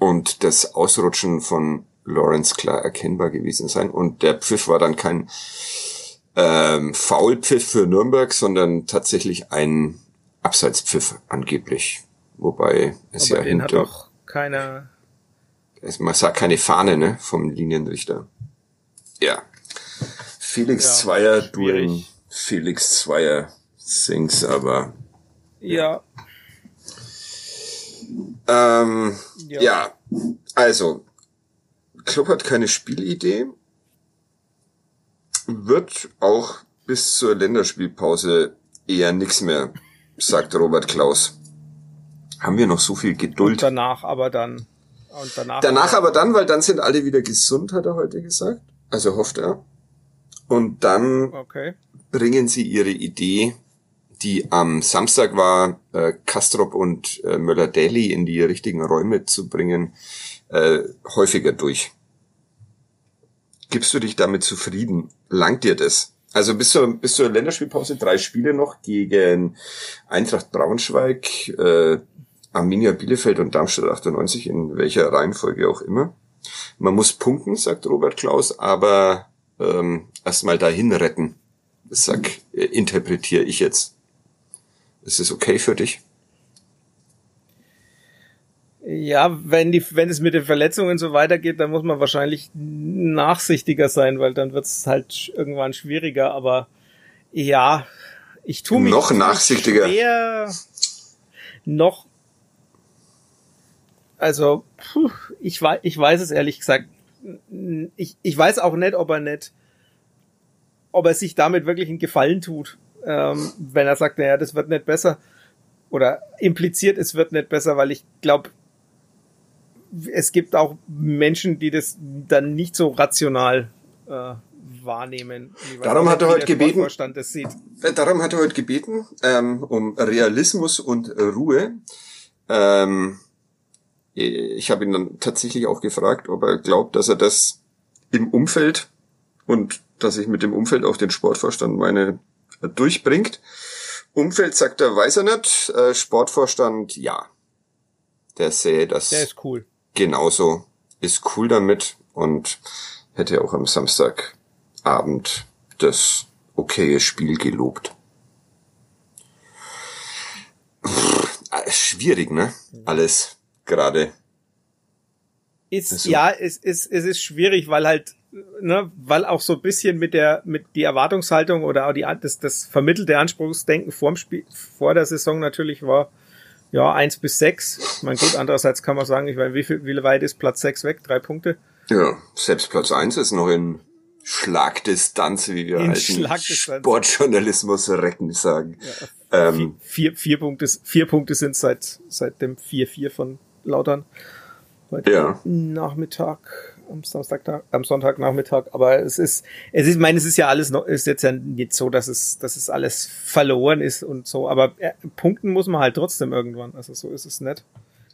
und das Ausrutschen von Lawrence klar erkennbar gewesen sein. Und der Pfiff war dann kein ähm, Foulpfiff für Nürnberg, sondern tatsächlich ein Abseitspfiff angeblich. Wobei es Aber ja den hinter... Hat doch keiner... Es, man sagt keine Fahne, ne, vom Linienrichter. Ja. Felix ja, Zweier during Felix Zweier Things, aber... Ja. Ähm, ja. ja, also Klopp hat keine Spielidee, wird auch bis zur Länderspielpause eher nix mehr, sagt Robert Klaus. Haben wir noch so viel Geduld? Und danach aber dann. Und danach, danach aber dann, weil dann sind alle wieder gesund, hat er heute gesagt. Also hofft er. Und dann okay. bringen sie ihre Idee, die am Samstag war, äh, Kastrop und äh, Möller-Daly in die richtigen Räume zu bringen, äh, häufiger durch. Gibst du dich damit zufrieden? Langt dir das? Also bis zur, bis zur Länderspielpause drei Spiele noch gegen Eintracht Braunschweig, äh, Arminia Bielefeld und Darmstadt 98, in welcher Reihenfolge auch immer. Man muss punkten, sagt Robert Klaus, aber ähm, erstmal dahin retten. Das sag, äh, interpretiere ich jetzt. Ist es okay für dich? Ja, wenn die, wenn es mit den Verletzungen so weitergeht, dann muss man wahrscheinlich nachsichtiger sein, weil dann wird es halt irgendwann schwieriger. Aber ja, ich tue mich noch nachsichtiger. Schwer, noch, also puh, ich weiß, ich weiß es ehrlich gesagt. Ich, ich weiß auch nicht, ob er nicht, ob er sich damit wirklich einen Gefallen tut, ähm, wenn er sagt, naja, das wird nicht besser oder impliziert, es wird nicht besser, weil ich glaube, es gibt auch Menschen, die das dann nicht so rational äh, wahrnehmen. Darum hat er heute gebeten. Äh, darum hat er heute gebeten ähm, um Realismus und Ruhe. Ähm, ich habe ihn dann tatsächlich auch gefragt, ob er glaubt, dass er das im Umfeld und dass ich mit dem Umfeld auch den Sportvorstand meine durchbringt. Umfeld sagt er, weiß er nicht. Äh, Sportvorstand, ja. Der sähe das. Der ist cool genauso ist cool damit und hätte auch am Samstagabend das okaye Spiel gelobt. schwierig, ne? Alles gerade. Ist, also. Ja, es ist, es ist schwierig, weil halt, ne, weil auch so ein bisschen mit der, mit die Erwartungshaltung oder auch die, das, das vermittelte Anspruchsdenken vorm Spiel, vor der Saison natürlich war, ja, eins bis sechs. Ich meine, gut, andererseits kann man sagen, ich meine, wie viel, wie weit ist Platz sechs weg? Drei Punkte? Ja, selbst Platz eins ist noch in Schlagdistanz, wie wir in Sportjournalismus Recken sagen. Ja, ähm, vier, vier, Punkte, vier Punkte sind seit, seit dem 4-4 von Lautern. Heute ja. Nachmittag am Samstag, am Sonntagnachmittag. Aber es ist, es ist, ich meine, es ist ja alles noch, ist jetzt ja nicht so, dass es, dass es alles verloren ist und so. Aber äh, punkten muss man halt trotzdem irgendwann. Also so ist es nicht.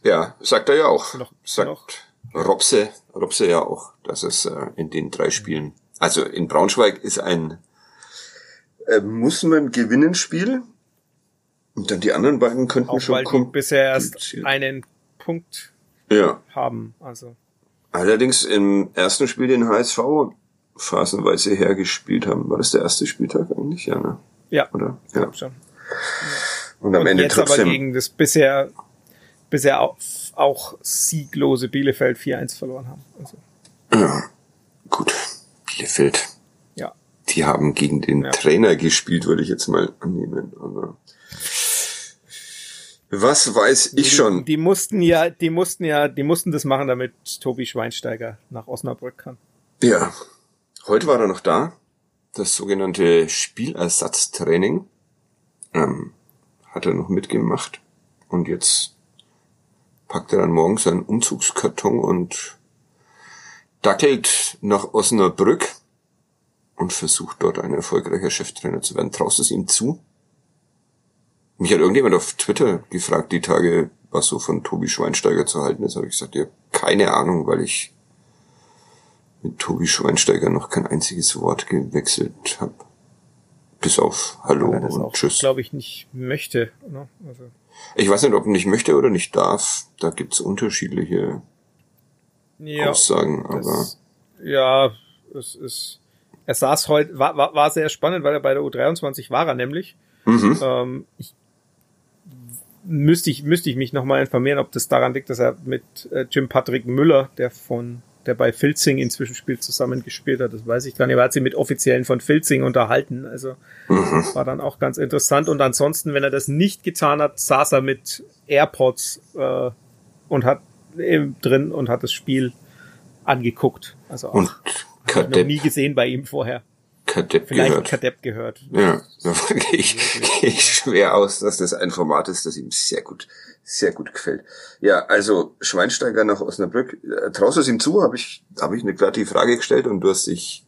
Ja, sagt er ja auch. Noch, sagt noch. Robse, Robse ja auch, dass es äh, in den drei Spielen, also in Braunschweig ist ein äh, muss man gewinnen Spiel. Und dann die anderen beiden könnten auch schon kommen. Bisher erst einen Punkt ja. haben. Also Allerdings im ersten Spiel den HSV phasenweise hergespielt haben. War das der erste Spieltag eigentlich? Ja, ne? Ja. Oder? Ja. Glaub schon. Und am Und Ende jetzt trotzdem. aber gegen das bisher, bisher auch, auch sieglose Bielefeld 4-1 verloren haben. Also. Ja. Gut. Bielefeld. Ja. Die haben gegen den ja. Trainer gespielt, würde ich jetzt mal annehmen. Aber was weiß ich die, schon? Die mussten ja, die mussten ja, die mussten das machen, damit Tobi Schweinsteiger nach Osnabrück kann. Ja. Heute war er noch da. Das sogenannte Spielersatztraining ähm, hat er noch mitgemacht. Und jetzt packt er dann morgen seinen Umzugskarton und dackelt nach Osnabrück. und versucht dort ein erfolgreicher Cheftrainer zu werden. Traust du es ihm zu? Mich hat irgendjemand auf Twitter gefragt, die Tage, was so von Tobi Schweinsteiger zu halten ist. Habe ich gesagt, ja, keine Ahnung, weil ich mit Tobi Schweinsteiger noch kein einziges Wort gewechselt habe. Bis auf Hallo das und auch, Tschüss. glaube ich, nicht möchte. Ne? Also, Ich weiß nicht, ob er nicht möchte oder nicht darf. Da gibt's unterschiedliche ja, Aussagen, aber das, ja, es ist. Er saß heute, war, war, war sehr spannend, weil er bei der U23 war er nämlich. mhm. Ähm, ich, müsste ich müsste ich mich nochmal informieren, ob das daran liegt, dass er mit äh, Jim Patrick Müller, der von der bei Filzing inzwischen spielt, zusammen gespielt hat. Das weiß ich gar nicht. Er hat sich mit Offiziellen von Filzing unterhalten. Also Mhm. war dann auch ganz interessant. Und ansonsten, wenn er das nicht getan hat, saß er mit AirPods äh, und hat eben drin und hat das Spiel angeguckt. Also auch und ich noch Kadepp, nie gesehen bei ihm vorher. Kadepp Vielleicht gehört. Kadepp gehört. Ja, davon gehe ich, gehe ich schwer aus, dass das ein Format ist, das ihm sehr gut, sehr gut gefällt. Ja, also Schweinsteiger nach Osnabrück, äh, traust du es ihm zu? Habe ich, habe ich eine die Frage gestellt und du hast dich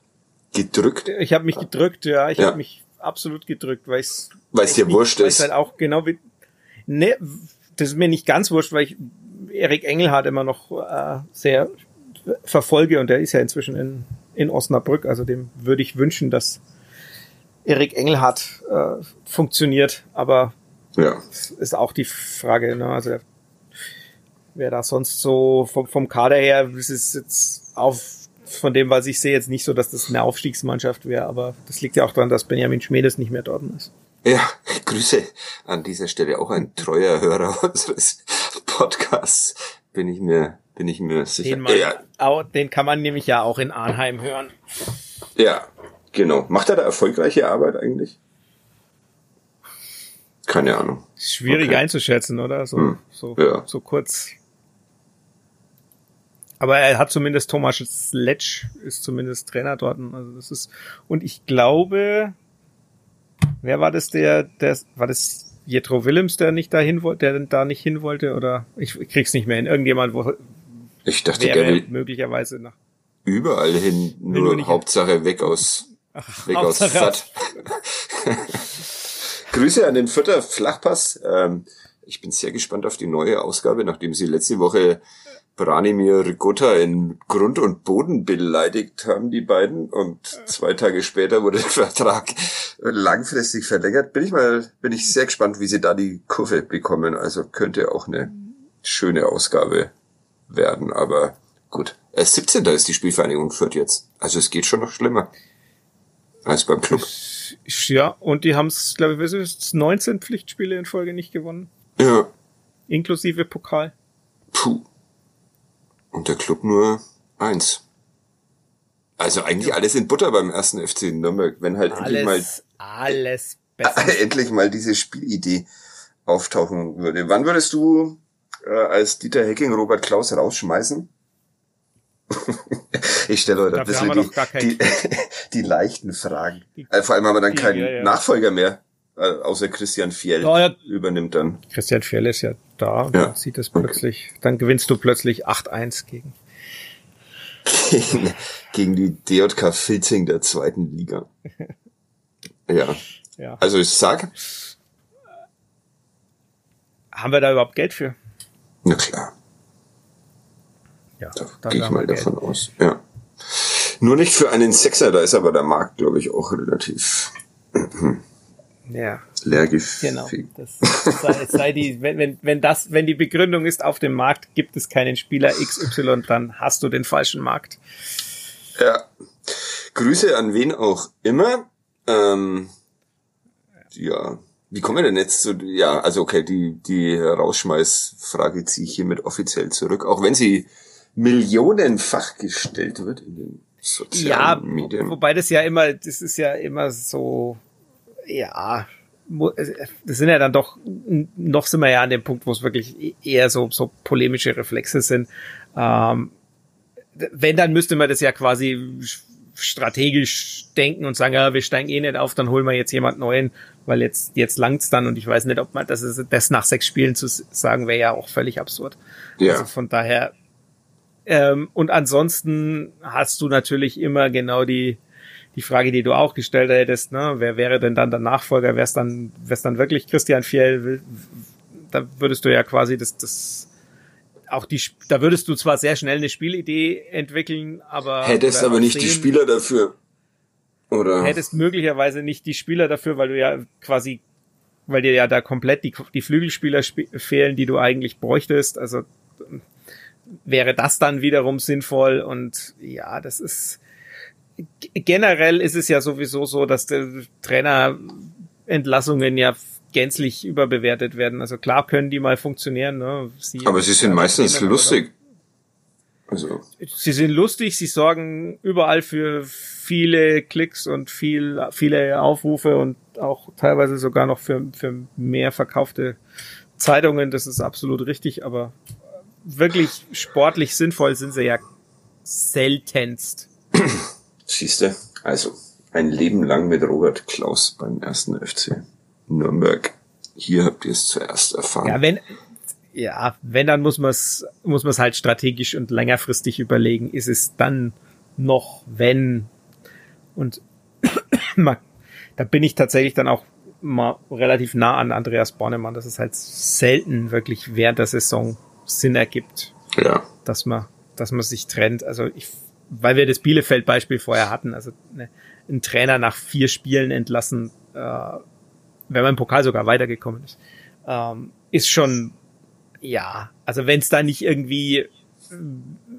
gedrückt. Ich habe mich gedrückt, ja, ich Ja. habe mich absolut gedrückt, weil es Weil's dir wurscht weil ist. es halt auch genau wie ne, das ist mir nicht ganz wurscht, weil ich Erik Engelhardt immer noch äh, sehr verfolge und der ist ja inzwischen in, in Osnabrück, also dem würde ich wünschen, dass Erik Engelhardt äh, funktioniert, aber Ja, es ist auch die Frage, ne? Also wer da sonst so vom, vom Kader her, es ist jetzt auf von dem, was ich sehe, jetzt nicht so, dass das eine Aufstiegsmannschaft wäre, aber das liegt ja auch daran, dass Benjamin Schmedes nicht mehr dort ist. ja, Grüße an dieser Stelle auch ein treuer Hörer unseres Podcasts. Bin ich mir, bin ich mir sicher. Den, man, ja, auch, den kann man nämlich ja auch in Arnheim hören. ja, genau. Macht er da erfolgreiche Arbeit eigentlich? Keine Ahnung. Schwierig Okay. einzuschätzen, oder? So, Hm, so, ja. so kurz. Aber er hat zumindest Thomas Sletsch ist zumindest Trainer dort. Also das ist und ich glaube, wer war das der, der war das Jetro Willems, der nicht dahin wollte, der da nicht hin wollte oder ich krieg's nicht mehr hin. Irgendjemand, wo Ich dachte, der will möglicherweise nach überall hin, nur nur Hauptsache weg aus, weg aus Hauptsache Fett. Grüße an den Vierter Flachpass. Ähm, ich bin sehr gespannt auf die neue Ausgabe, nachdem sie letzte Woche Branimir Rigotta in Grund und Boden beleidigt haben, die beiden. Und zwei Tage später wurde der Vertrag langfristig verlängert. Bin ich mal, bin ich sehr gespannt, wie sie da die Kurve bekommen. Also könnte auch eine schöne Ausgabe werden. Aber gut. Äh, 17. ist die Spielvereinigung Fürth jetzt. Also es geht schon noch schlimmer als beim Club. ja und die haben es glaube ich was ist es, 19 Pflichtspiele in Folge nicht gewonnen, Ja. inklusive Pokal. Puh. Und der Club nur eins. Also eigentlich alles in Butter beim ersten FC Nürnberg, wenn halt endlich mal Alles alles besser. endlich mal diese Spielidee auftauchen würde. Wann würdest du äh, als Dieter Hecking Robert Klaus rausschmeißen? ich stelle heute ein bisschen die, die, die leichten Fragen. Die- Äh, vor allem haben wir dann keinen ja, ja. Nachfolger mehr, äh, außer Christian Fiel Ja, ja. übernimmt dann. Christian Fjell ist ja da und dann sieht es Okay. plötzlich, dann gewinnst du plötzlich 8-1 gegen. gegen, gegen die DJK Filzing der zweiten Liga. Ja, Ja. also ich sag, Haben wir da überhaupt Geld für? Na klar, Ja, da gehe ich mal Geld. davon aus. Ja. Nur nicht für einen Sechser, da ist aber der Markt, glaube ich, auch relativ Ja, leergefegt. genau. Das sei, sei die, wenn, wenn, wenn das, wenn die Begründung ist, auf dem Markt gibt es keinen Spieler XY, dann hast du den falschen Markt. Ja. Grüße an wen auch immer. Ähm, ja. Wie kommen wir denn jetzt zu, ja, also okay, die, die Rausschmeißfrage ziehe ich hiermit offiziell zurück, auch wenn sie millionenfach gestellt wird in den Ja, sozialen Medien. wobei das ja immer, das ist ja immer so, ja, das sind ja dann doch, noch sind wir ja an dem Punkt, wo es wirklich eher so, so polemische Reflexe sind. Ähm, wenn, dann müsste man das ja quasi strategisch denken und sagen, ja, wir steigen eh nicht auf, dann holen wir jetzt jemand Neuen, weil jetzt, jetzt langt's dann und ich weiß nicht, ob man, das ist, das nach sechs Spielen zu sagen, wäre ja auch völlig absurd. Ja. Also von daher, ähm, und ansonsten hast du natürlich immer genau die, die Frage, die du auch gestellt hättest, ne, wer wäre denn dann der Nachfolger? Wäre es dann, wär's dann wirklich Christian Fjell? Da würdest du ja quasi das, das auch die, da würdest du zwar sehr schnell eine Spielidee entwickeln, aber hättest aber nicht die Spieler dafür. Oder? Hättest möglicherweise nicht die Spieler dafür, weil du ja quasi, weil dir ja da komplett die, die Flügelspieler fehlen, die du eigentlich bräuchtest. Also wäre das dann wiederum sinnvoll und ja, das ist generell ist es ja sowieso so, dass der Trainerentlassungen ja gänzlich überbewertet werden. Also klar können die mal funktionieren. Ne? Sie Aber sie sind meistens lustig. Also. Sie sind lustig, sie sorgen überall für viele Klicks und viel, viele Aufrufe und auch teilweise sogar noch für, für mehr verkaufte Zeitungen. Das ist absolut richtig, aber wirklich sportlich sinnvoll sind sie ja seltenst. Siehste, also ein Leben lang mit Robert Klaus beim ersten FC Nürnberg. Hier habt ihr es zuerst erfahren. Ja, wenn, ja, wenn, dann muss man es muss man's halt strategisch und längerfristig überlegen. Ist es dann noch, wenn? Und da bin ich tatsächlich dann auch mal relativ nah an Andreas Bornemann, dass es halt selten wirklich während der Saison Sinn ergibt. Ja. Dass man, dass man sich trennt. Also ich, weil wir das Bielefeld-Beispiel vorher hatten, also ne, ein Trainer nach vier Spielen entlassen, äh, wenn man im Pokal sogar weitergekommen ist, ähm, ist schon, ja, also wenn es da nicht irgendwie äh,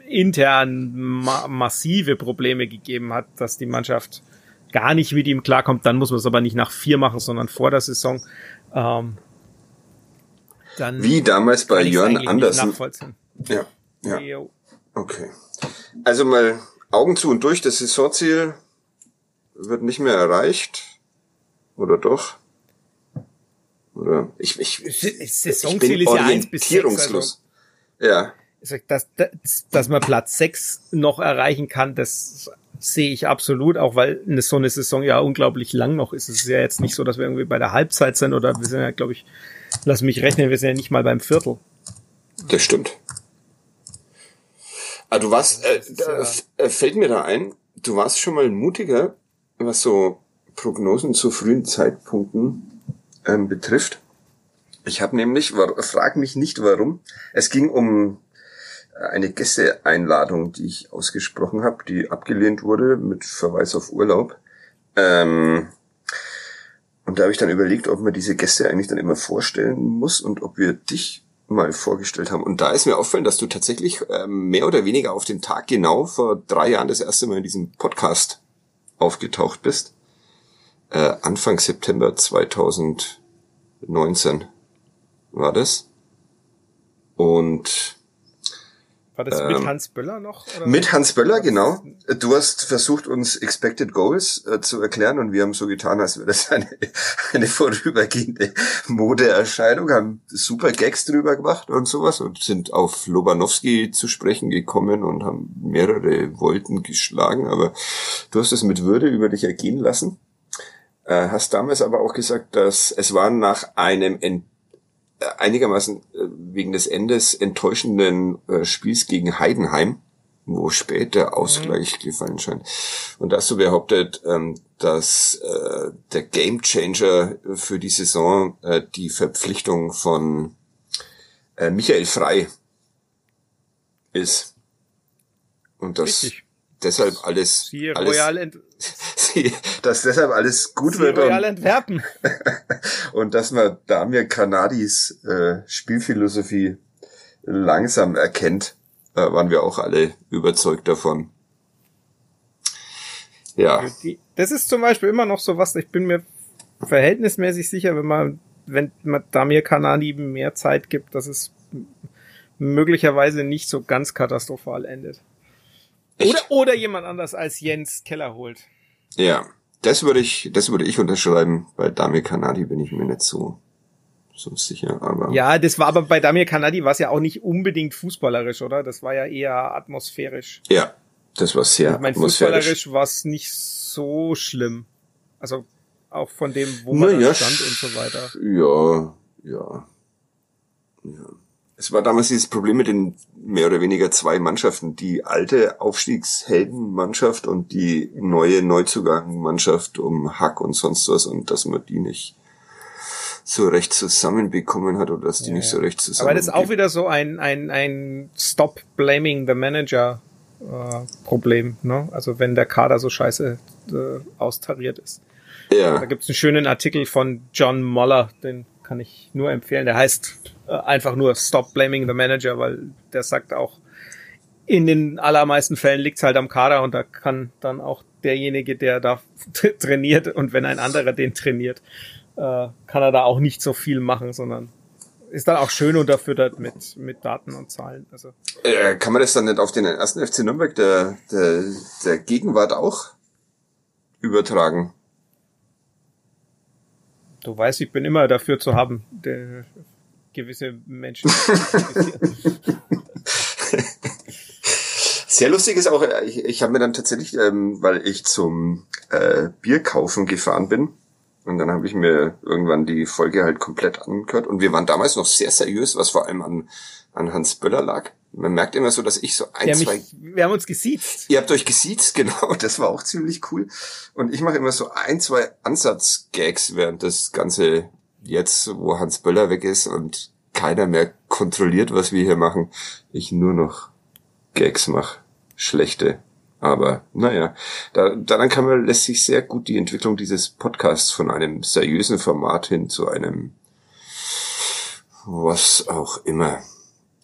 intern ma massive Probleme gegeben hat, dass die Mannschaft gar nicht mit ihm klarkommt, dann muss man es aber nicht nach vier machen, sondern vor der Saison. Ähm, dann Wie damals bei Jörn Andersen. Ja, ja. Okay. Also mal Augen zu und durch, das Saisonziel wird nicht mehr erreicht. Oder doch? Oder ich, ich, Saisonziel ist ja eins bis sechs. Also, ja. Dass, dass, dass man Platz sechs noch erreichen kann, das sehe ich absolut, auch weil eine, so eine Saison ja unglaublich lang noch ist. Es ist ja jetzt nicht so, dass wir irgendwie bei der Halbzeit sind oder wir sind ja, glaube ich, lass mich rechnen, wir sind ja nicht mal beim Viertel. Das stimmt. Ah, du warst, äh, da, äh, fällt mir da ein, du warst schon mal mutiger, was so Prognosen zu frühen Zeitpunkten ähm, betrifft. Ich habe nämlich, frag mich nicht warum, es ging um äh, eine Gästeeinladung, die ich ausgesprochen habe, die abgelehnt wurde mit Verweis auf Urlaub. Ähm, und da habe ich dann überlegt, ob man diese Gäste eigentlich dann immer vorstellen muss und ob wir dich mal vorgestellt haben. Und da ist mir auffallen, dass du tatsächlich ähm, mehr oder weniger auf den Tag genau vor drei Jahren das erste Mal in diesem Podcast aufgetaucht bist. Äh, Anfang September 2019 war das. Und war das ähm, mit Hans Böller noch? Oder? Mit Hans Böller, genau. Du hast versucht, uns Expected Goals äh, zu erklären und wir haben so getan, als wäre das eine, eine vorübergehende Modeerscheinung, haben super Gags drüber gemacht und sowas und sind auf Lobanowski zu sprechen gekommen und haben mehrere Wolten geschlagen, aber du hast es mit Würde über dich ergehen lassen. Äh, hast damals aber auch gesagt, dass es war nach einem Ent einigermaßen äh, wegen des Endes enttäuschenden äh, Spiels gegen Heidenheim, wo später Ausgleich mhm. gefallen scheint. Und da hast du behauptet, ähm, dass äh, der Gamechanger für die Saison äh, die Verpflichtung von äh, Michael Frei ist. Und das Richtig. Deshalb alles, Siehe alles Royal dass deshalb alles gut Sie wird. Royal und, und dass man Damir Kanadis äh, Spielphilosophie langsam erkennt, äh, waren wir auch alle überzeugt davon. Ja. Das ist zum Beispiel immer noch so was, ich bin mir verhältnismäßig sicher, wenn man, wenn man Damir Kanadi mehr Zeit gibt, dass es möglicherweise nicht so ganz katastrophal endet. Oder, oder jemand anders als Jens Keller holt. Ja, das würde ich, das würde ich unterschreiben. Bei Damir Kanadi bin ich mir nicht so, so sicher, aber. Ja, das war aber bei Damir Kanadi war es ja auch nicht unbedingt fußballerisch, oder? Das war ja eher atmosphärisch. Ja, das war sehr ich mein, atmosphärisch. Fußballerisch war es nicht so schlimm. Also auch von dem, wo man ja, stand und so weiter. Ja, ja. Ja. Es war damals dieses Problem mit den mehr oder weniger zwei Mannschaften. Die alte Aufstiegsheldenmannschaft und die neue Neuzugangmannschaft um Hack und sonst was und dass man die nicht so recht zusammenbekommen hat oder dass die ja, nicht so recht zusammen. Aber das ist auch wieder so ein, ein, ein Stop blaming the manager äh, Problem, ne? Also wenn der Kader so scheiße äh, austariert ist. Ja. Da gibt's einen schönen Artikel von John Moller, den kann ich nur empfehlen. Der heißt äh, einfach nur Stop Blaming the Manager, weil der sagt auch, in den allermeisten Fällen liegt's halt am Kader und da kann dann auch derjenige, der da trainiert und wenn ein anderer den trainiert, äh, kann er da auch nicht so viel machen, sondern ist dann auch schön unterfüttert mit, mit Daten und Zahlen. Also. Äh, kann man das dann nicht auf den ersten FC Nürnberg der, der, der Gegenwart auch übertragen? Du weißt, ich bin immer dafür zu haben, gewisse Menschen. Sehr lustig ist auch, ich, ich habe mir dann tatsächlich, ähm, weil ich zum äh, Bier kaufen gefahren bin, und dann habe ich mir irgendwann die Folge halt komplett angehört. Und wir waren damals noch sehr seriös, was vor allem an, an Hans Böller lag. Man merkt immer so, dass ich so ein, zwei... Mich, wir haben uns gesiezt. Ihr habt euch gesiezt, genau. Das war auch ziemlich cool. Und ich mache immer so ein, zwei Ansatzgags während das Ganze jetzt, wo Hans Böller weg ist und keiner mehr kontrolliert, was wir hier machen. Ich nur noch Gags mache. Schlechte. Aber naja, da, daran kann man, lässt sich sehr gut die Entwicklung dieses Podcasts von einem seriösen Format hin zu einem was auch immer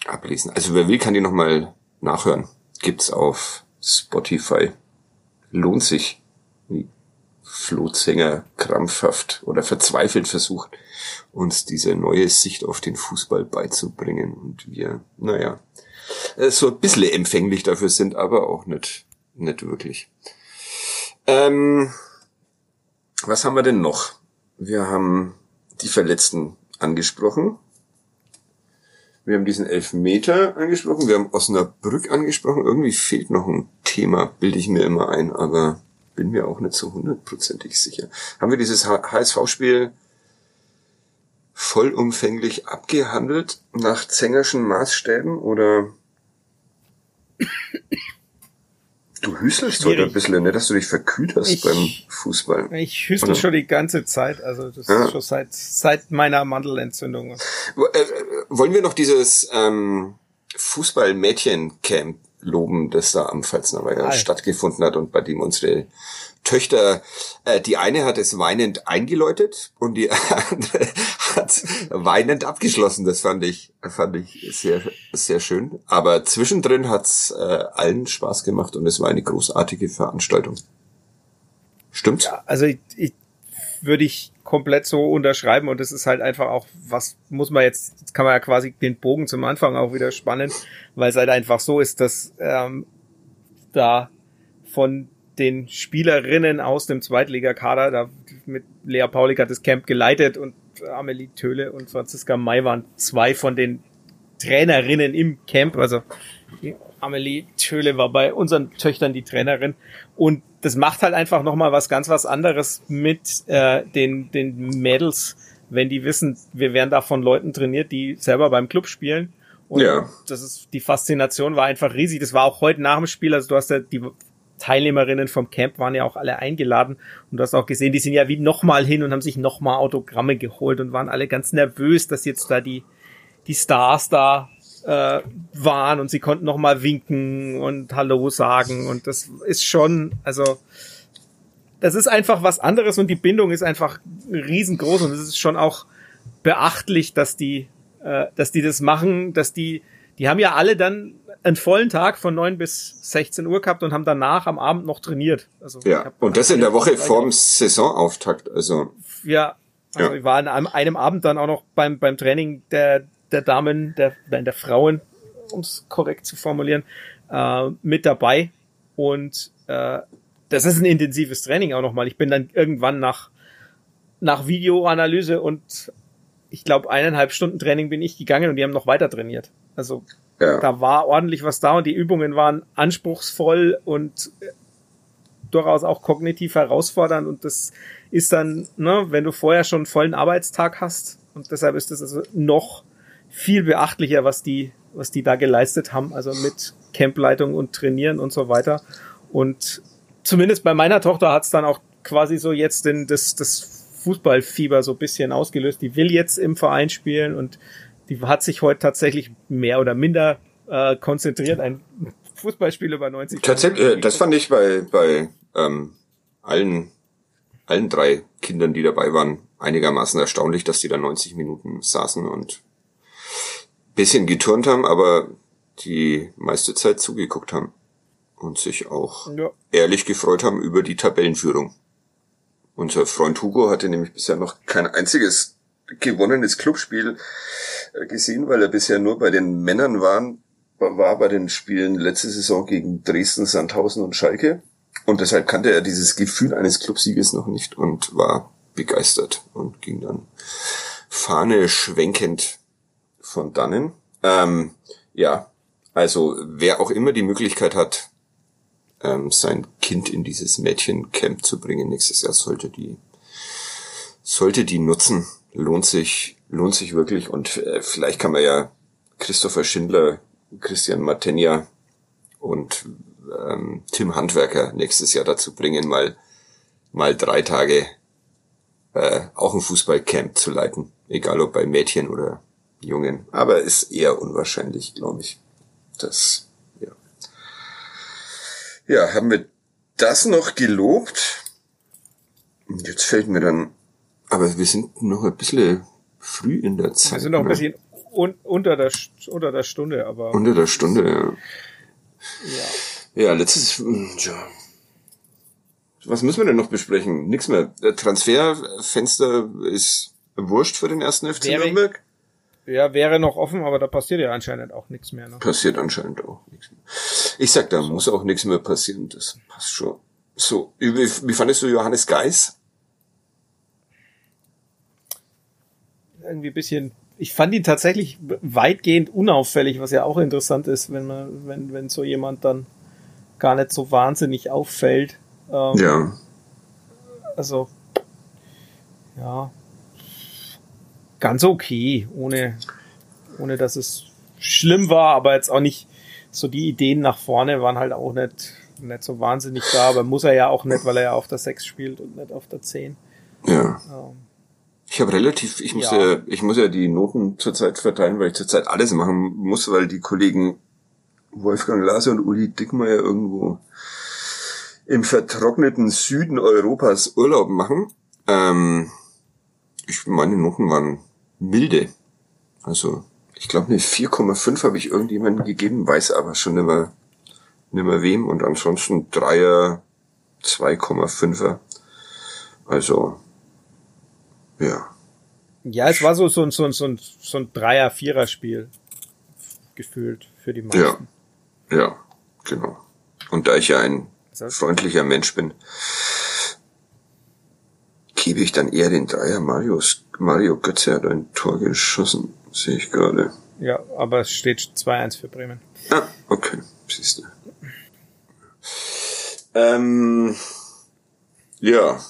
ablesen. Also wer will, kann die nochmal nachhören. Gibt's auf Spotify. Lohnt sich. Wie Flohzänger krampfhaft oder verzweifelt versucht, uns diese neue Sicht auf den Fußball beizubringen. Und wir, naja, äh, so ein bisschen empfänglich dafür sind, aber auch nicht nicht wirklich. Ähm, was haben wir denn noch? Wir haben die Verletzten angesprochen. Wir haben diesen Elfmeter angesprochen. Wir haben Osnabrück angesprochen. Irgendwie fehlt noch ein Thema, bilde ich mir immer ein, aber bin mir auch nicht so hundertprozentig sicher. Haben wir dieses HSV-Spiel vollumfänglich abgehandelt nach Zengerschen Maßstäben oder Du hüstelst heute ein bisschen, ne, dass du dich verkühlt hast ich, beim Fußball. Ich hüstel Oder? schon die ganze Zeit, also das ja. ist schon seit, seit meiner Mandelentzündung. Äh, wollen wir noch dieses ähm, Fußball-Mädchen-Camp loben, das da am Pfalzner Weiher stattgefunden hat und bei dem unsere Töchter, äh, die eine hat es weinend eingeläutet und die andere hat weinend abgeschlossen. Das fand ich, fand ich sehr, sehr schön. Aber zwischendrin hat's äh, allen Spaß gemacht und es war eine großartige Veranstaltung. Stimmt's? Ja, also ich, ich würde ich komplett so unterschreiben und das ist halt einfach auch, was muss man jetzt, jetzt kann man ja quasi den Bogen zum Anfang auch wieder spannen, weil es halt einfach so ist, dass ähm, da von den Spielerinnen aus dem Zweitligakader, da mit Lea Paulik hat das Camp geleitet und Amelie Töle und Franziska May waren zwei von den Trainerinnen im Camp, also Amelie Töle war bei unseren Töchtern die Trainerin und das macht halt einfach nochmal was ganz was anderes mit äh, den, den Mädels, wenn die wissen, wir werden da von Leuten trainiert, die selber beim Club spielen. Und ja. das ist, die Faszination war einfach riesig. Das war auch heute nach dem Spiel, also du hast ja die Teilnehmerinnen vom Camp waren ja auch alle eingeladen und du hast auch gesehen, die sind ja wie nochmal hin und haben sich nochmal Autogramme geholt und waren alle ganz nervös, dass jetzt da die, die Stars da äh, waren und sie konnten nochmal winken und Hallo sagen und das ist schon, also das ist einfach was anderes und die Bindung ist einfach riesengroß und es ist schon auch beachtlich, dass die, äh, dass die das machen, dass die, die haben ja alle dann einen vollen Tag von neun bis 16 Uhr gehabt und haben danach am Abend noch trainiert. Also ja, und das in der Woche vorm Saisonauftakt. Also ja, also ja. ich war an einem, einem Abend dann auch noch beim beim Training der der Damen, der nein, der Frauen, um es korrekt zu formulieren, äh, mit dabei und äh, das ist ein intensives Training auch nochmal. Ich bin dann irgendwann nach nach Videoanalyse und ich glaube eineinhalb Stunden Training bin ich gegangen und die haben noch weiter trainiert. Also ja. Da war ordentlich was da und die Übungen waren anspruchsvoll und äh, durchaus auch kognitiv herausfordernd und das ist dann, ne, wenn du vorher schon einen vollen Arbeitstag hast und deshalb ist das also noch viel beachtlicher, was die was die da geleistet haben, also mit Campleitung und Trainieren und so weiter. Und zumindest bei meiner Tochter hat's dann auch quasi so jetzt den, das, das Fußballfieber so bisschen ausgelöst. Die will jetzt im Verein spielen und die hat sich heute tatsächlich mehr oder minder äh, konzentriert, ein Fußballspiel über 90 Tatsächlich, äh, das fand ich bei, bei ähm, allen, allen drei Kindern, die dabei waren, einigermaßen erstaunlich, dass die da 90 Minuten saßen und bisschen geturnt haben, aber die meiste Zeit zugeguckt haben und sich auch ja. ehrlich gefreut haben über die Tabellenführung. Unser Freund Hugo hatte nämlich bisher noch kein einziges gewonnenes Clubspiel äh, gesehen, weil er bisher nur bei den Männern waren, war bei den Spielen letzte Saison gegen Dresden, Sandhausen und Schalke. Und deshalb kannte er dieses Gefühl eines Clubsieges noch nicht und war begeistert und ging dann Fahne schwenkend von dannen. Ähm, ja, also wer auch immer die Möglichkeit hat, ähm, sein Kind in dieses Mädchencamp zu bringen nächstes Jahr, sollte die sollte die nutzen. Lohnt sich, lohnt sich wirklich. Und äh, vielleicht kann man ja Christopher Schindler, Christian Matenja und ähm, Tim Handwerker nächstes Jahr dazu bringen, mal mal drei Tage äh, auch ein Fußballcamp zu leiten, egal ob bei Mädchen oder Jungen. Aber ist eher unwahrscheinlich, glaube ich. Das, ja. Ja, haben wir das noch gelobt? Jetzt fällt mir dann, aber wir sind noch ein bisschen früh in der Zeit. Wir sind noch ein ne? bisschen un unter, der, unter der Stunde, aber. Unter der Stunde, ja. Ja, ja letztes, ja, was müssen wir denn noch besprechen? Nix mehr. Transferfenster ist wurscht für den ersten FC Nürnberg. Ja, wäre noch offen, aber da passiert ja anscheinend auch nichts mehr. Ne? Passiert anscheinend auch nichts mehr. Ich sag, da so. muss auch nichts mehr passieren. Das passt schon. So, wie, wie fandest du Johannes Geis? Irgendwie bisschen ich fand ihn tatsächlich weitgehend unauffällig, was ja auch interessant ist, wenn man, wenn, wenn so jemand dann gar nicht so wahnsinnig auffällt. Ähm, ja. Also, ja, ganz okay, ohne, ohne dass es schlimm war, aber jetzt auch nicht so die Ideen nach vorne waren halt auch nicht, nicht so wahnsinnig da, aber muss er ja auch nicht, weil er ja auf der 6 spielt und nicht auf der 10. Ja. Ähm, ich habe relativ, ich muss ja. ja, ich muss ja die Noten zurzeit verteilen, weil ich zurzeit alles machen muss, weil die Kollegen Wolfgang Lase und Uli Dickmeyer irgendwo im vertrockneten Süden Europas Urlaub machen. Ähm, ich meine Noten waren milde. Also ich glaube eine 4,5 habe ich irgendjemandem gegeben, weiß aber schon nicht mehr wem. Und ansonsten Dreier, 2,5er. Also ja. Ja, es war so, so, so, so, so ein Dreier-Vierer-Spiel gefühlt für die meisten. Ja, ja, genau. Und da ich ja ein freundlicher Mensch bin, gebe ich dann eher den Dreier. Marius, Mario Götze hat ein Tor geschossen, sehe ich gerade. Ja, aber es steht 2-1 für Bremen. Ah, okay, siehst du. Ähm, ja.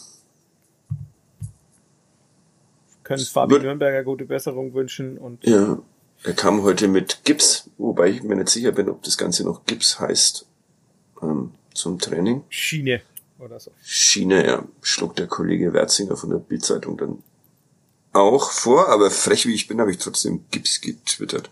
Können Fabi Nürnberger gute Besserung wünschen und. Ja. Er kam heute mit Gips, wobei ich mir nicht sicher bin, ob das Ganze noch Gips heißt. Ähm, zum Training. Schiene oder so. Schiene, ja, schlug der Kollege Werzinger von der Bildzeitung dann auch vor, aber frech wie ich bin, habe ich trotzdem Gips getwittert.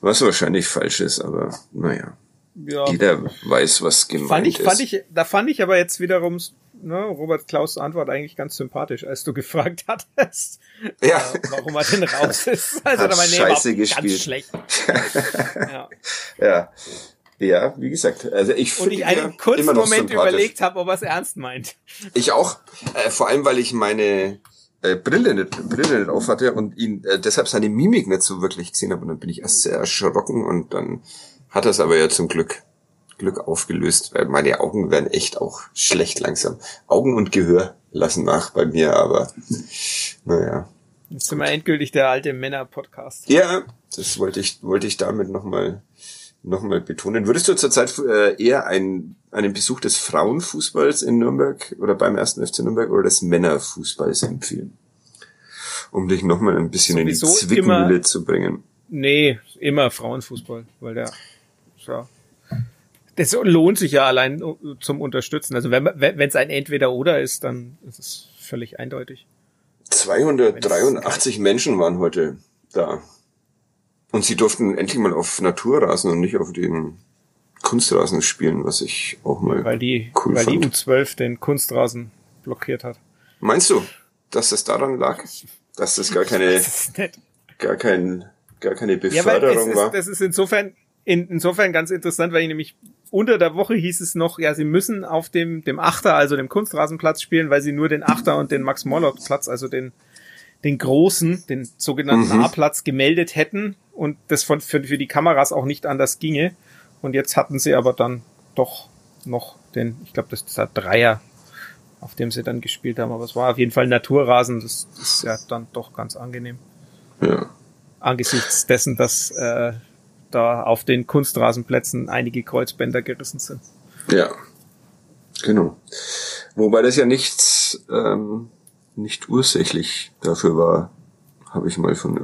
Was wahrscheinlich falsch ist, aber naja. Ja. Jeder weiß, was gemeint fand ich, ist. Fand ich, da fand ich aber jetzt wiederum ne, Robert Klaus Antwort eigentlich ganz sympathisch, als du gefragt hattest, ja. äh, warum er denn raus ist. Also Hat da mein Scheiße nee, gespielt. ganz schlecht. ja. ja. Ja, wie gesagt, also ich Und ich einen kurzen Moment überlegt habe, ob er es ernst meint. Ich auch, äh, vor allem weil ich meine äh, Brille nicht, Brille nicht auf hatte und ihn äh, deshalb seine Mimik nicht so wirklich gesehen habe und dann bin ich erst sehr erschrocken und dann hat es aber ja zum Glück Glück aufgelöst, weil meine Augen werden echt auch schlecht langsam. Augen und Gehör lassen nach bei mir, aber naja. Jetzt sind wir endgültig der alte Männer-Podcast. Ja, das wollte ich, wollte ich damit nochmal nochmal betonen. Würdest du zurzeit äh, eher ein, einen Besuch des Frauenfußballs in Nürnberg oder beim ersten FC Nürnberg oder des Männerfußballs empfehlen? Um dich nochmal ein bisschen Sowieso in die Zwickmühle zu bringen. Nee, immer Frauenfußball, weil der, ja. Das lohnt sich ja allein zum Unterstützen. Also wenn wenn es ein Entweder-Oder ist, dann ist es völlig eindeutig. 283 Menschen waren heute da. Und sie durften endlich mal auf Naturrasen und nicht auf den Kunstrasen spielen, was ich auch mal weil die, cool weil fand. die U12 den Kunstrasen blockiert hat. Meinst du, dass das daran lag? Dass das gar keine, gar kein, gar keine Ja, weil Beförderung es war? ist, das ist insofern, in, insofern ganz interessant, weil ich nämlich unter der Woche hieß es noch, ja, sie müssen auf dem, dem Achter, also dem Kunstrasenplatz spielen, weil sie nur den Achter und den Max-Morlock-Platz, also den, den großen, den sogenannten Mhm. A-Platz gemeldet hätten und das von, für, für die Kameras auch nicht anders ginge. Und jetzt hatten sie aber dann doch noch den, ich glaube, das ist der Dreier, auf dem sie dann gespielt haben. Aber es war auf jeden Fall Naturrasen, das ist ja dann doch ganz angenehm ja. angesichts dessen, dass äh, da auf den Kunstrasenplätzen einige Kreuzbänder gerissen sind. Ja, genau. Wobei das ja nichts, ähm, nicht ursächlich dafür war, habe ich mal von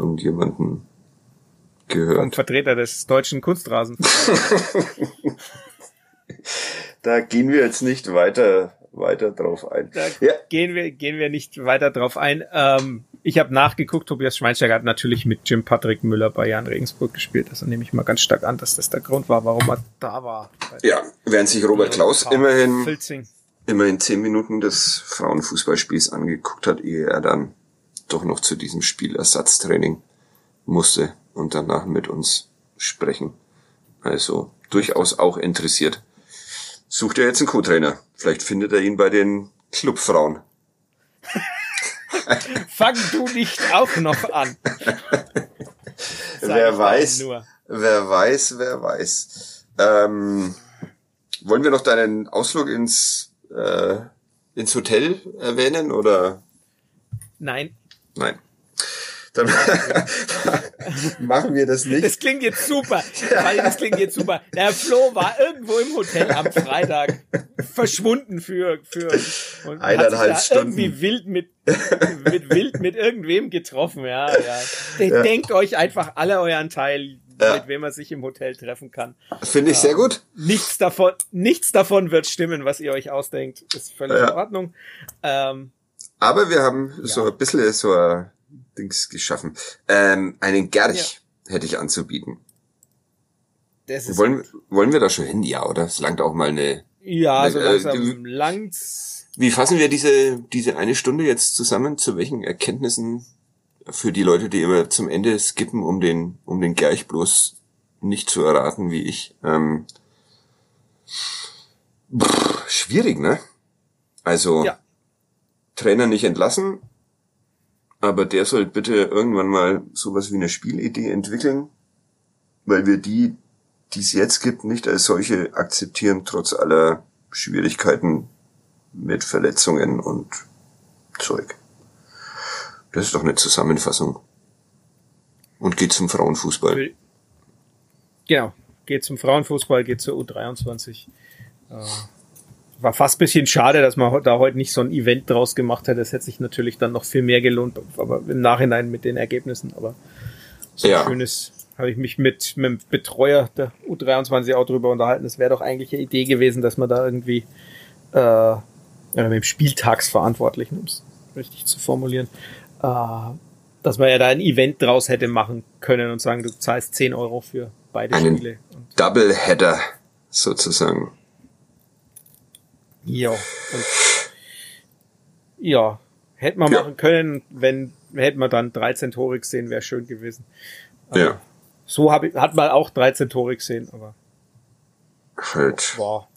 irgendjemandem Vom gehört. Vertreter des deutschen Kunstrasens. Da gehen wir jetzt nicht weiter, weiter drauf ein. Da Ja, gehen wir gehen wir nicht weiter drauf ein. Ähm, ich habe nachgeguckt, Tobias Schweinsteiger hat natürlich mit Jim Patrick Müller bei Jan Regensburg gespielt. Also nehme ich mal ganz stark an, dass das der Grund war, warum er da war. ja, während sich Robert Klaus immerhin, Filzing. immerhin zehn Minuten des Frauenfußballspiels angeguckt hat, ehe er dann doch noch zu diesem Spielersatztraining musste und danach mit uns sprechen. Also durchaus auch interessiert. Sucht er jetzt einen Co-Trainer? Vielleicht findet er ihn bei den Clubfrauen. Fang du nicht auch noch an. Wer weiß, wer weiß, wer weiß. Ähm, wollen wir noch deinen Ausflug ins, äh, ins Hotel erwähnen oder? Nein, Nein. Dann machen wir das nicht. Das klingt jetzt super. Das klingt jetzt super. Der Flo war irgendwo im Hotel am Freitag verschwunden für, für Eineinhalb Stunden. irgendwie wild mit, mit wild mit irgendwem getroffen. Ja, ja. De- Denkt euch einfach alle euren Teil, Ja. mit wem man sich im Hotel treffen kann. Finde ich sehr gut. Nichts davon, nichts davon wird stimmen, was ihr euch ausdenkt. Ist völlig Ja. in Ordnung. Ähm, Aber wir haben so ein bisschen so ein Dings geschaffen. Ähm, einen Gerch hätte ich anzubieten. das ist Wollen, wollen wir da schon hin? Ja, oder? Es langt auch mal eine. ja so äh, langsam du- langt's. Wie fassen wir diese, diese eine Stunde jetzt zusammen? Zu welchen Erkenntnissen für die Leute, die immer zum Ende skippen, um den, um den Gerch bloß nicht zu erraten wie ich? Ähm, pff, schwierig, ne? Also, Ja. Trainer nicht entlassen, aber der soll bitte irgendwann mal sowas wie eine Spielidee entwickeln, weil wir die, die es jetzt gibt, nicht als solche akzeptieren, trotz aller Schwierigkeiten mit Verletzungen und Zeug. Das ist doch eine Zusammenfassung. Und geht zum Frauenfußball. Genau. Geht zum Frauenfußball, geht zur U23. Äh, war fast bisschen schade, dass man da heute nicht so ein Event draus gemacht hat. Das hätte sich natürlich dann noch viel mehr gelohnt, aber im Nachhinein mit den Ergebnissen. Aber so Ja. ein schönes, habe ich mich mit, mit dem Betreuer der U23 auch drüber unterhalten. Es wäre doch eigentlich eine Idee gewesen, dass man da irgendwie äh, oder mit dem Spieltagsverantwortlichen, um es richtig zu formulieren, äh, dass man ja da ein Event draus hätte machen können und sagen, du zahlst 10 Euro für beide Einen- Spiele. Doubleheader sozusagen. Ja, und, ja, hätte man Ja. machen können, wenn hätte man dann 13 Tore gesehen, wäre schön gewesen. Aber Ja. So hab ich, hat man auch 13 Tore gesehen, aber Halt. war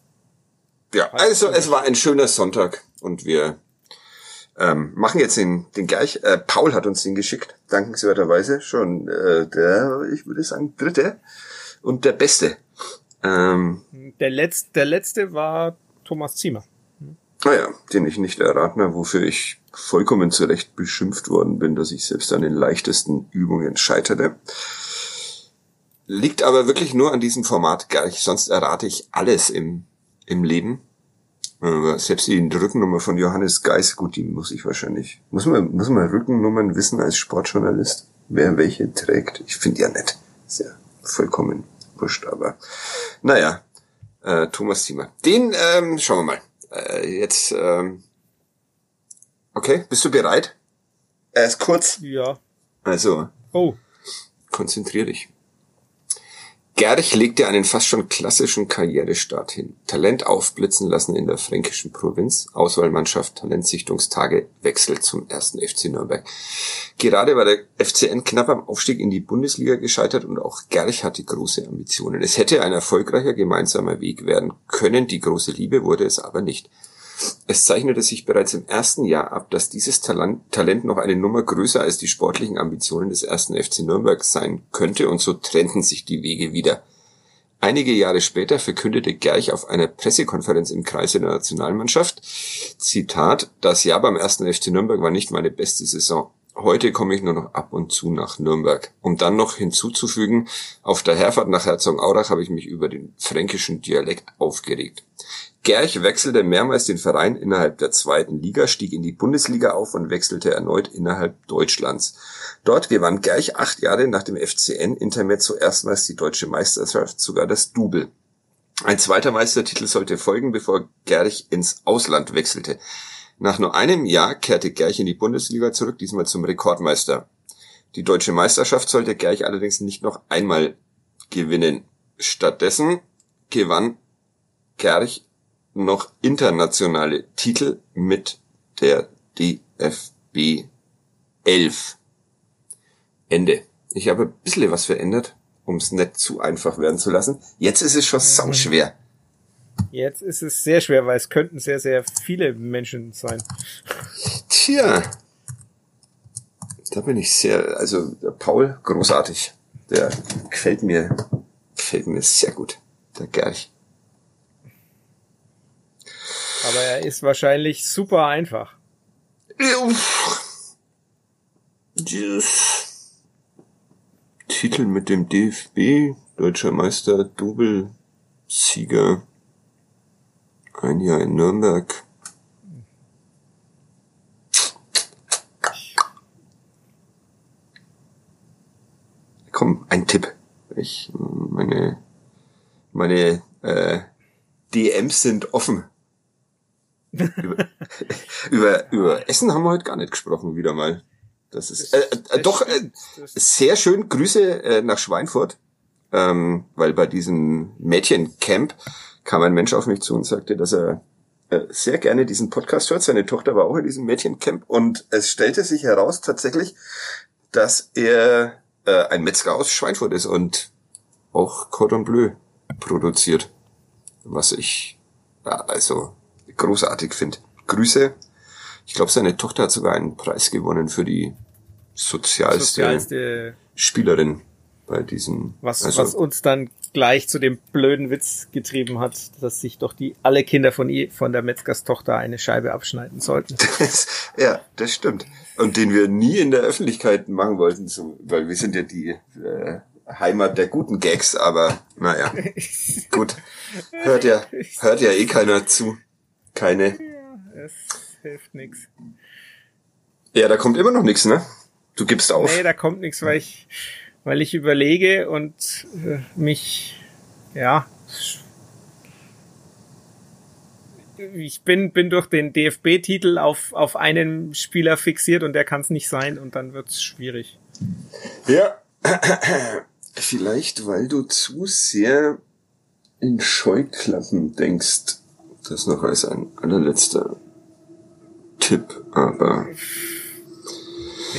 Ja, also es war ein schöner Sonntag und wir ähm, machen jetzt den, den gleich. Äh, Paul hat uns den geschickt, dankenswerterweise schon äh, der, ich würde sagen, dritte und der beste. Ähm, der letzte, der letzte war Thomas Ziemer. naja, den ich nicht erraten habe, wofür ich vollkommen zu Recht beschimpft worden bin, dass ich selbst an den leichtesten Übungen scheiterte. Liegt aber wirklich nur an diesem Format gar nicht, sonst errate ich alles im, im Leben. Aber selbst die Rückennummer von Johannes Geis, gut, die muss ich wahrscheinlich. Muss man, muss man Rückennummern wissen als Sportjournalist? wer welche trägt. Ich finde ja nett. Ist ja vollkommen wurscht, aber naja, äh, Thomas Thiemer. Den ähm, schauen wir mal. Äh, jetzt, ähm, okay, bist du bereit? Er ist kurz. Ja. Also, Oh, konzentrier dich. Gerch legte einen fast schon klassischen Karrierestart hin. Talent aufblitzen lassen in der fränkischen Provinz. Auswahlmannschaft, Talentsichtungstage, Wechsel zum ersten FC Nürnberg. Gerade war der FCN knapp am Aufstieg in die Bundesliga gescheitert und auch Gerch hatte große Ambitionen. Es hätte ein erfolgreicher gemeinsamer Weg werden können. Die große Liebe wurde es aber nicht. Es zeichnete sich bereits im ersten Jahr ab, dass dieses Talent, noch eine Nummer größer als die sportlichen Ambitionen des ersten FC Nürnberg sein könnte und so trennten sich die Wege wieder. Einige Jahre später verkündete Gerch auf einer Pressekonferenz im Kreise der Nationalmannschaft, Zitat, das Jahr beim ersten FC Nürnberg war nicht meine beste Saison. Heute komme ich nur noch ab und zu nach Nürnberg. Um dann noch hinzuzufügen, auf der Herfahrt nach Herzogenaurach habe ich mich über den fränkischen Dialekt aufgeregt. Gerch wechselte mehrmals den Verein innerhalb der zweiten Liga, stieg in die Bundesliga auf und wechselte erneut innerhalb Deutschlands. Dort gewann Gerch acht Jahre nach dem FCN Intermezzo erstmals die deutsche Meisterschaft, sogar das Double. Ein zweiter Meistertitel sollte folgen, bevor Gerch ins Ausland wechselte. Nach nur einem Jahr kehrte Gerch in die Bundesliga zurück, diesmal zum Rekordmeister. Die deutsche Meisterschaft sollte Gerch allerdings nicht noch einmal gewinnen. Stattdessen gewann Gerch noch internationale Titel mit der DFB 11. Ende. Ich habe ein bisschen was verändert, um es nicht zu einfach werden zu lassen. Jetzt ist es schon sauschwer. jetzt ist es sehr schwer, weil es könnten sehr, sehr viele Menschen sein. Tja. Da bin ich sehr, also Paul, großartig. Der gefällt mir, gefällt mir sehr gut. Der Gerch. Aber er ist wahrscheinlich super einfach. Dieses Titel mit dem DFB, Deutscher Meister, Double, Sieger, ein Jahr in Nürnberg. Komm, ein Tipp. Ich, meine, meine äh, DMs sind offen. Über, über, über Essen haben wir heute gar nicht gesprochen, wieder mal. Das ist äh, äh, doch äh, sehr schön. Grüße äh, nach Schweinfurt, ähm, weil bei diesem Mädchencamp kam ein Mensch auf mich zu und sagte, dass er äh, sehr gerne diesen Podcast hört. Seine Tochter war auch in diesem Mädchencamp und es stellte sich heraus tatsächlich, dass er äh, ein Metzger aus Schweinfurt ist und auch Cordon Bleu produziert, was ich ja, also großartig finde. Grüße. Ich glaube, seine Tochter hat sogar einen Preis gewonnen für die sozialste, Sozialste, Spielerin bei diesem. was, also, was uns dann gleich zu dem blöden Witz getrieben hat, dass sich doch die alle Kinder von ihr, von der Metzgers Tochter eine Scheibe abschneiden sollten. Das, ja, das stimmt. Und den wir nie in der Öffentlichkeit machen wollten, so, weil wir sind ja die äh, Heimat der guten Gags, aber naja, gut. Hört ja, hört ja eh keiner zu. Keine. Es hilft nix. Ja, da kommt immer noch nichts, ne? Du gibst auf. Nee, da kommt nichts, weil ich, weil ich überlege und äh, mich, ja, ich bin, bin durch den DFB-Titel auf, auf einen Spieler fixiert und der kann es nicht sein und dann wird's schwierig. Ja. Vielleicht, weil du zu sehr in Scheuklappen denkst. Das noch als ein allerletzter Tipp, aber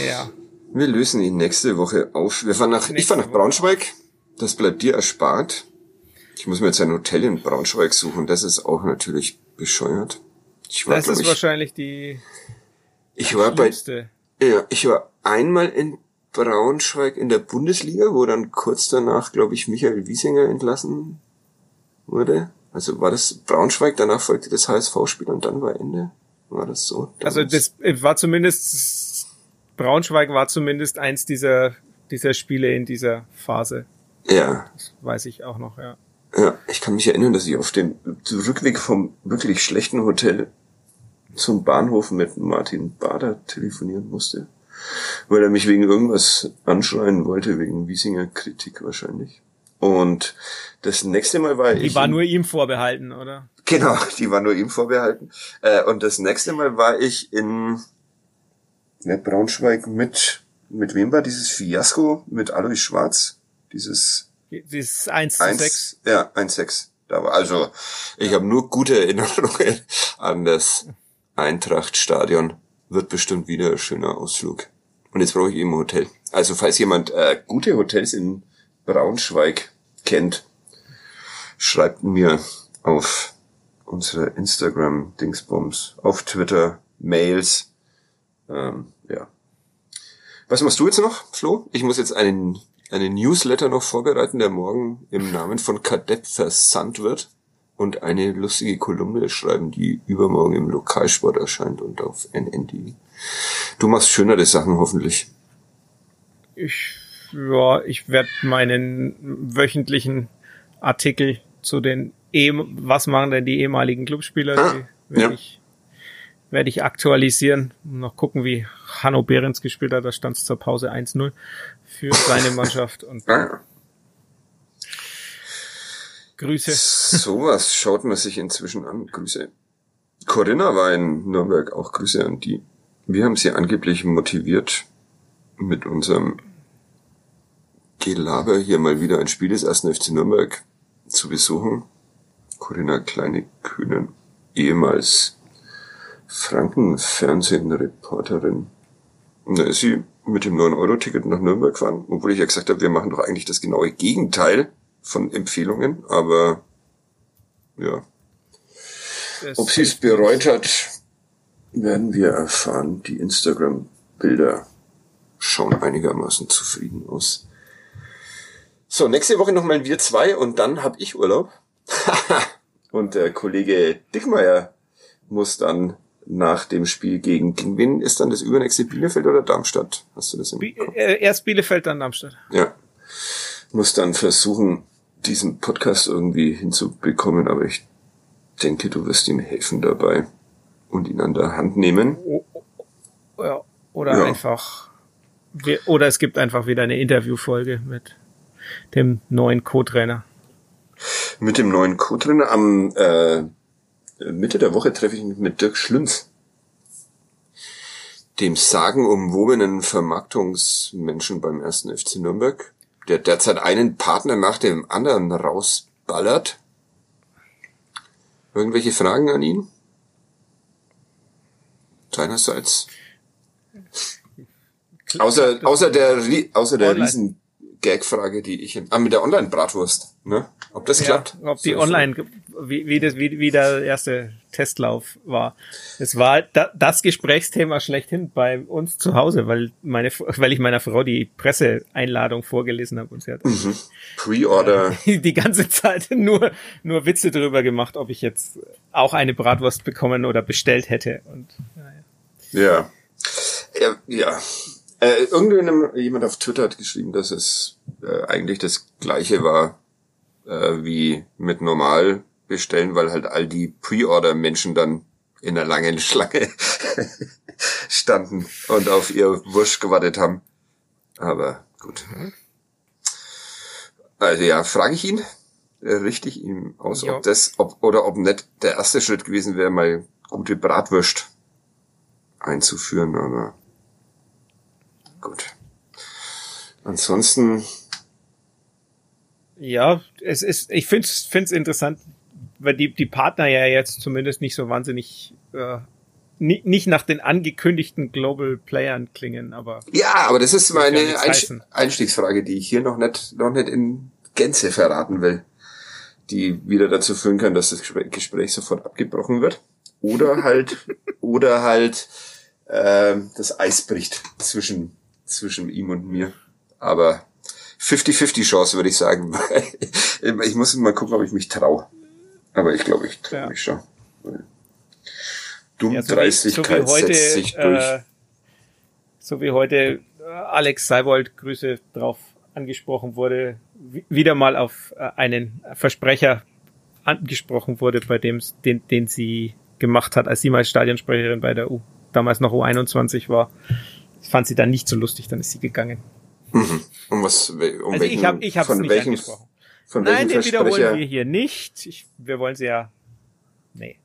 Ja. wir lösen ihn nächste Woche auf. Wir fahren nach, ich Nächste fahre nach Woche. Braunschweig. Das bleibt dir erspart. Ich muss mir jetzt ein Hotel in Braunschweig suchen. Das ist auch natürlich bescheuert. Ich war, Das ist ich, wahrscheinlich die ich war bei, schlimmste. ja, ich war einmal in Braunschweig in der Bundesliga, wo dann kurz danach, glaube ich, Michael Wiesinger entlassen wurde. Also war das Braunschweig, danach folgte das HSV-Spiel und dann war Ende. War das so? Also Damals? das äh, war zumindest Braunschweig war zumindest eins dieser dieser Spiele in dieser Phase. Ja, Das weiß ich auch noch, ja. ja. Ich kann mich erinnern, dass ich auf dem Rückweg vom wirklich schlechten Hotel zum Bahnhof mit Martin Bader telefonieren musste. weil er mich wegen irgendwas anschreien wollte, wegen Wiesinger Kritik wahrscheinlich. Und das nächste Mal war die ich. Die war nur ihm vorbehalten, oder? Genau, die war nur ihm vorbehalten. Äh, und das nächste Mal war ich in ja, Braunschweig mit, mit wem war dieses Fiasko? Mit Alois Schwarz? Dieses dieses 1 zu 6. Ja, 1-6. Da war, also, ich habe nur gute Erinnerungen an das Eintrachtstadion. Wird bestimmt wieder ein schöner Ausflug. Und jetzt brauche ich eben ein Hotel. Also, falls jemand äh, gute Hotels in Braunschweig kennt, schreibt mir auf unsere Instagram-Dingsbums, auf Twitter, Mails. Ähm, ja. Was machst du jetzt noch, Flo? Ich muss jetzt einen einen Newsletter noch vorbereiten, der morgen im Namen von Kadett versandt wird und eine lustige Kolumne schreiben, die übermorgen im Lokalsport erscheint und auf NND. Du machst schönere Sachen hoffentlich. Ich, ja, ich werde meinen wöchentlichen Artikel zu den e was machen denn die ehemaligen Clubspieler, ah, werde ja. ich werde ich aktualisieren. Noch gucken, wie Hanno Behrens gespielt hat. Da stand es zur Pause 1-0 für seine Mannschaft. Und ah. Grüße. Sowas schaut man sich inzwischen an. Grüße. Corinna war in Nürnberg. Auch Grüße an die. Wir haben sie angeblich motiviert mit unserem Gelaber hier mal wieder ein Spiel des ersten FC Nürnberg zu besuchen. Corinna Kleine-Kühnen, ehemals Franken-Fernsehen-Reporterin. Da ist sie mit dem 9-Euro-Ticket nach Nürnberg gefahren, obwohl ich ja gesagt habe, wir machen doch eigentlich das genaue Gegenteil von Empfehlungen, aber ja. Das Ob sie es bereut hat, werden wir erfahren. Die Instagram-Bilder schauen einigermaßen zufrieden aus. So, nächste Woche nochmal wir zwei und dann hab ich Urlaub. und der Kollege Dickmeier muss dann nach dem Spiel gegen, gegen wen ist dann das übernächste Bielefeld oder Darmstadt? Hast du das im Kopf? Äh, erst Bielefeld, dann Darmstadt. Ja. Muss dann versuchen, diesen Podcast irgendwie hinzubekommen, aber ich denke, du wirst ihm helfen dabei und ihn an der Hand nehmen. Ja, oder ja. einfach, oder es gibt einfach wieder eine Interviewfolge mit dem neuen Co-Trainer. Mit dem neuen Co-Trainer am äh, Mitte der Woche treffe ich mich mit Dirk Schlünz, dem sagenumwobenen Vermarktungsmenschen beim ersten FC Nürnberg, der derzeit einen Partner nach dem anderen rausballert. Irgendwelche Fragen an ihn? Deinerseits? Außer, außer der, außer der riesen Gag-Frage, die ich, ah, mit der Online-Bratwurst, ne? Ob das klappt? ob die so online, wie, wie, das, wie, wie der erste Testlauf war. Es war da, das Gesprächsthema schlechthin bei uns zu Hause, weil meine, weil ich meiner Frau die Presseeinladung vorgelesen habe und sie hat mhm. Pre-Order die ganze Zeit nur, nur Witze darüber gemacht, ob ich jetzt auch eine Bratwurst bekommen oder bestellt hätte und, ja. Ja, ja. Äh, irgendjemand auf Twitter hat geschrieben, dass es äh, eigentlich das gleiche war äh, wie mit normal bestellen, weil halt all die Pre-Order-Menschen dann in der langen Schlange standen und auf ihr Wurst gewartet haben. Aber gut. Also ja, frage ich ihn, äh, richte ich ihm aus, ja. ob das, ob, oder ob nicht der erste Schritt gewesen wäre, mal gute Bratwurst einzuführen, aber gut. Ansonsten. Ja, es ist, ich finde es interessant, weil die, die Partner ja jetzt zumindest nicht so wahnsinnig, äh, nicht, nicht nach den angekündigten Global Playern klingen, aber. Ja, aber das ist meine ja Einstiegsfrage, die ich hier noch nicht, noch nicht in Gänze verraten will. Die wieder dazu führen kann, dass das Gespräch sofort abgebrochen wird. Oder halt, oder halt, äh, das Eis bricht zwischen zwischen ihm und mir. Aber 50-50 Chance, würde ich sagen. ich muss mal gucken, ob ich mich traue. Aber ich glaube, ich traue ja. mich schon. Dummdreistigkeit ja, so so setzt sich durch. Äh, so wie heute äh, Alex Seibold Grüße drauf angesprochen wurde, wieder mal auf äh, einen Versprecher angesprochen wurde, bei dem den, den sie gemacht hat, als sie mal Stadionsprecherin bei der U, damals noch U21 war Ich fand sie dann nicht so lustig, dann ist sie gegangen. Mhm. Um was, um also welchen, ich habe ich hab's von nicht welchem, angesprochen. von Nein, den wiederholen wir hier nicht. Ich, wir wollen sie ja. Nee.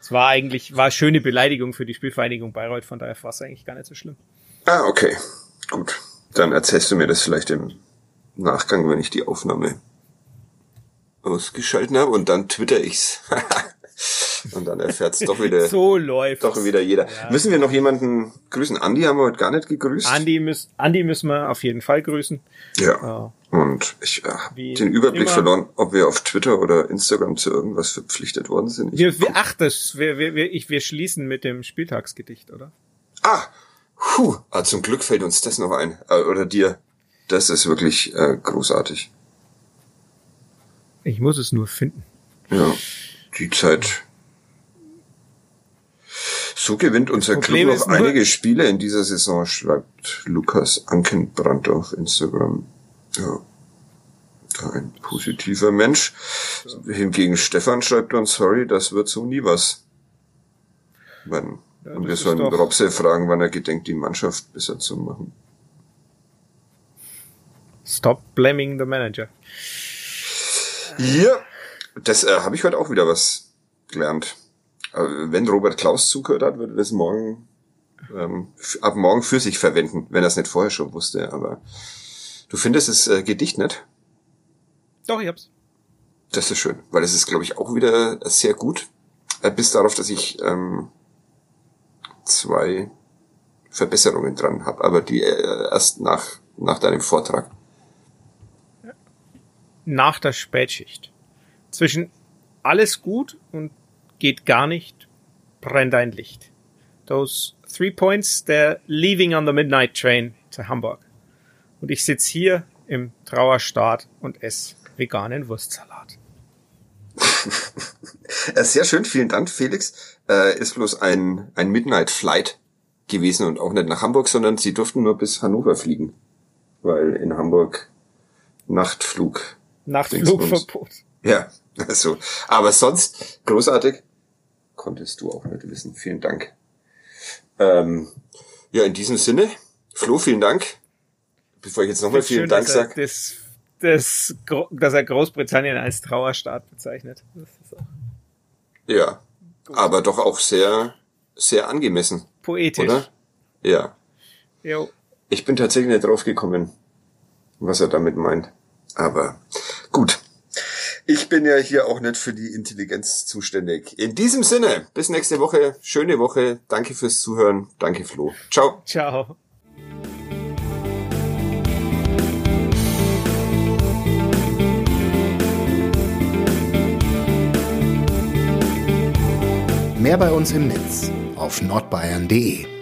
Es war eigentlich, war schöne Beleidigung für die Spielvereinigung Bayreuth, von daher war es eigentlich gar nicht so schlimm. Ah, okay. Gut. Dann erzählst du mir das vielleicht im Nachgang, wenn ich die Aufnahme ausgeschalten habe und dann twitter ich's. und dann erfährt's doch wieder, So läuft. doch wieder jeder. Ja. Müssen wir noch jemanden grüßen? Andi haben wir heute gar nicht gegrüßt. Andi, müß, Andi müssen wir auf jeden Fall grüßen. Ja. Äh, Und ich äh, hab Wie den Überblick immer. verloren, ob wir auf Twitter oder Instagram zu irgendwas verpflichtet worden sind. Ich wir, wir, ach, das, wir, wir, wir, ich, wir schließen mit dem Spieltagsgedicht, oder? Ah, puh, ah, zum Glück fällt uns das noch ein. Äh, oder dir. Das ist wirklich äh, großartig. Ich muss es nur finden. Ja, die Zeit. So gewinnt unser Problem Club noch einige Spiele in dieser Saison, schreibt Lukas Ankenbrand auf Instagram. Ja. Ein positiver Mensch. Hingegen Stefan schreibt uns, sorry, das wird so nie was. Wann? Ja, Und wir sollen Robse fragen, wann er gedenkt, die Mannschaft besser zu machen. Stop blaming the manager. Ja, das äh, habe ich heute auch wieder was gelernt. Äh, wenn Robert Klaus zugehört hat, würde er das morgen ähm, ab morgen für sich verwenden, wenn er es nicht vorher schon wusste. Aber du findest das äh, Gedicht nicht? Doch, ich hab's. Das ist schön, weil es ist, glaube ich, auch wieder sehr gut. Äh, bis darauf, dass ich ähm, zwei Verbesserungen dran habe, aber die äh, erst nach, nach deinem Vortrag. Nach der Spätschicht. Zwischen alles gut und geht gar nicht, brennt ein Licht. Those three points, they're leaving on the midnight train to Hamburg. Und ich sitz hier im Trauerstaat und esse veganen Wurstsalat. Äh, Sehr schön, vielen Dank, Felix. Äh, ist bloß ein, ein Midnight Flight gewesen und auch nicht nach Hamburg, sondern sie durften nur bis Hannover fliegen. Weil in Hamburg Nachtflug. Nachtflugverbot. Ja, also. Aber sonst großartig. Konntest du auch nicht wissen. Vielen Dank. Ähm, ja, in diesem Sinne, Flo, vielen Dank. Bevor ich jetzt nochmal vielen schön, Dank sage. Das, das, dass er Großbritannien als Trauerstaat bezeichnet. Ja. Aber doch auch sehr, sehr angemessen, poetisch. oder? Ja. Jo. Ich bin tatsächlich nicht drauf gekommen, was er damit meint. Aber gut. Ich bin ja hier auch nicht für die Intelligenz zuständig. In diesem Sinne, bis nächste Woche. Schöne Woche. Danke fürs Zuhören. Danke, Flo. Ciao. Ciao. Mehr bei uns im Netz auf nordbayern.de.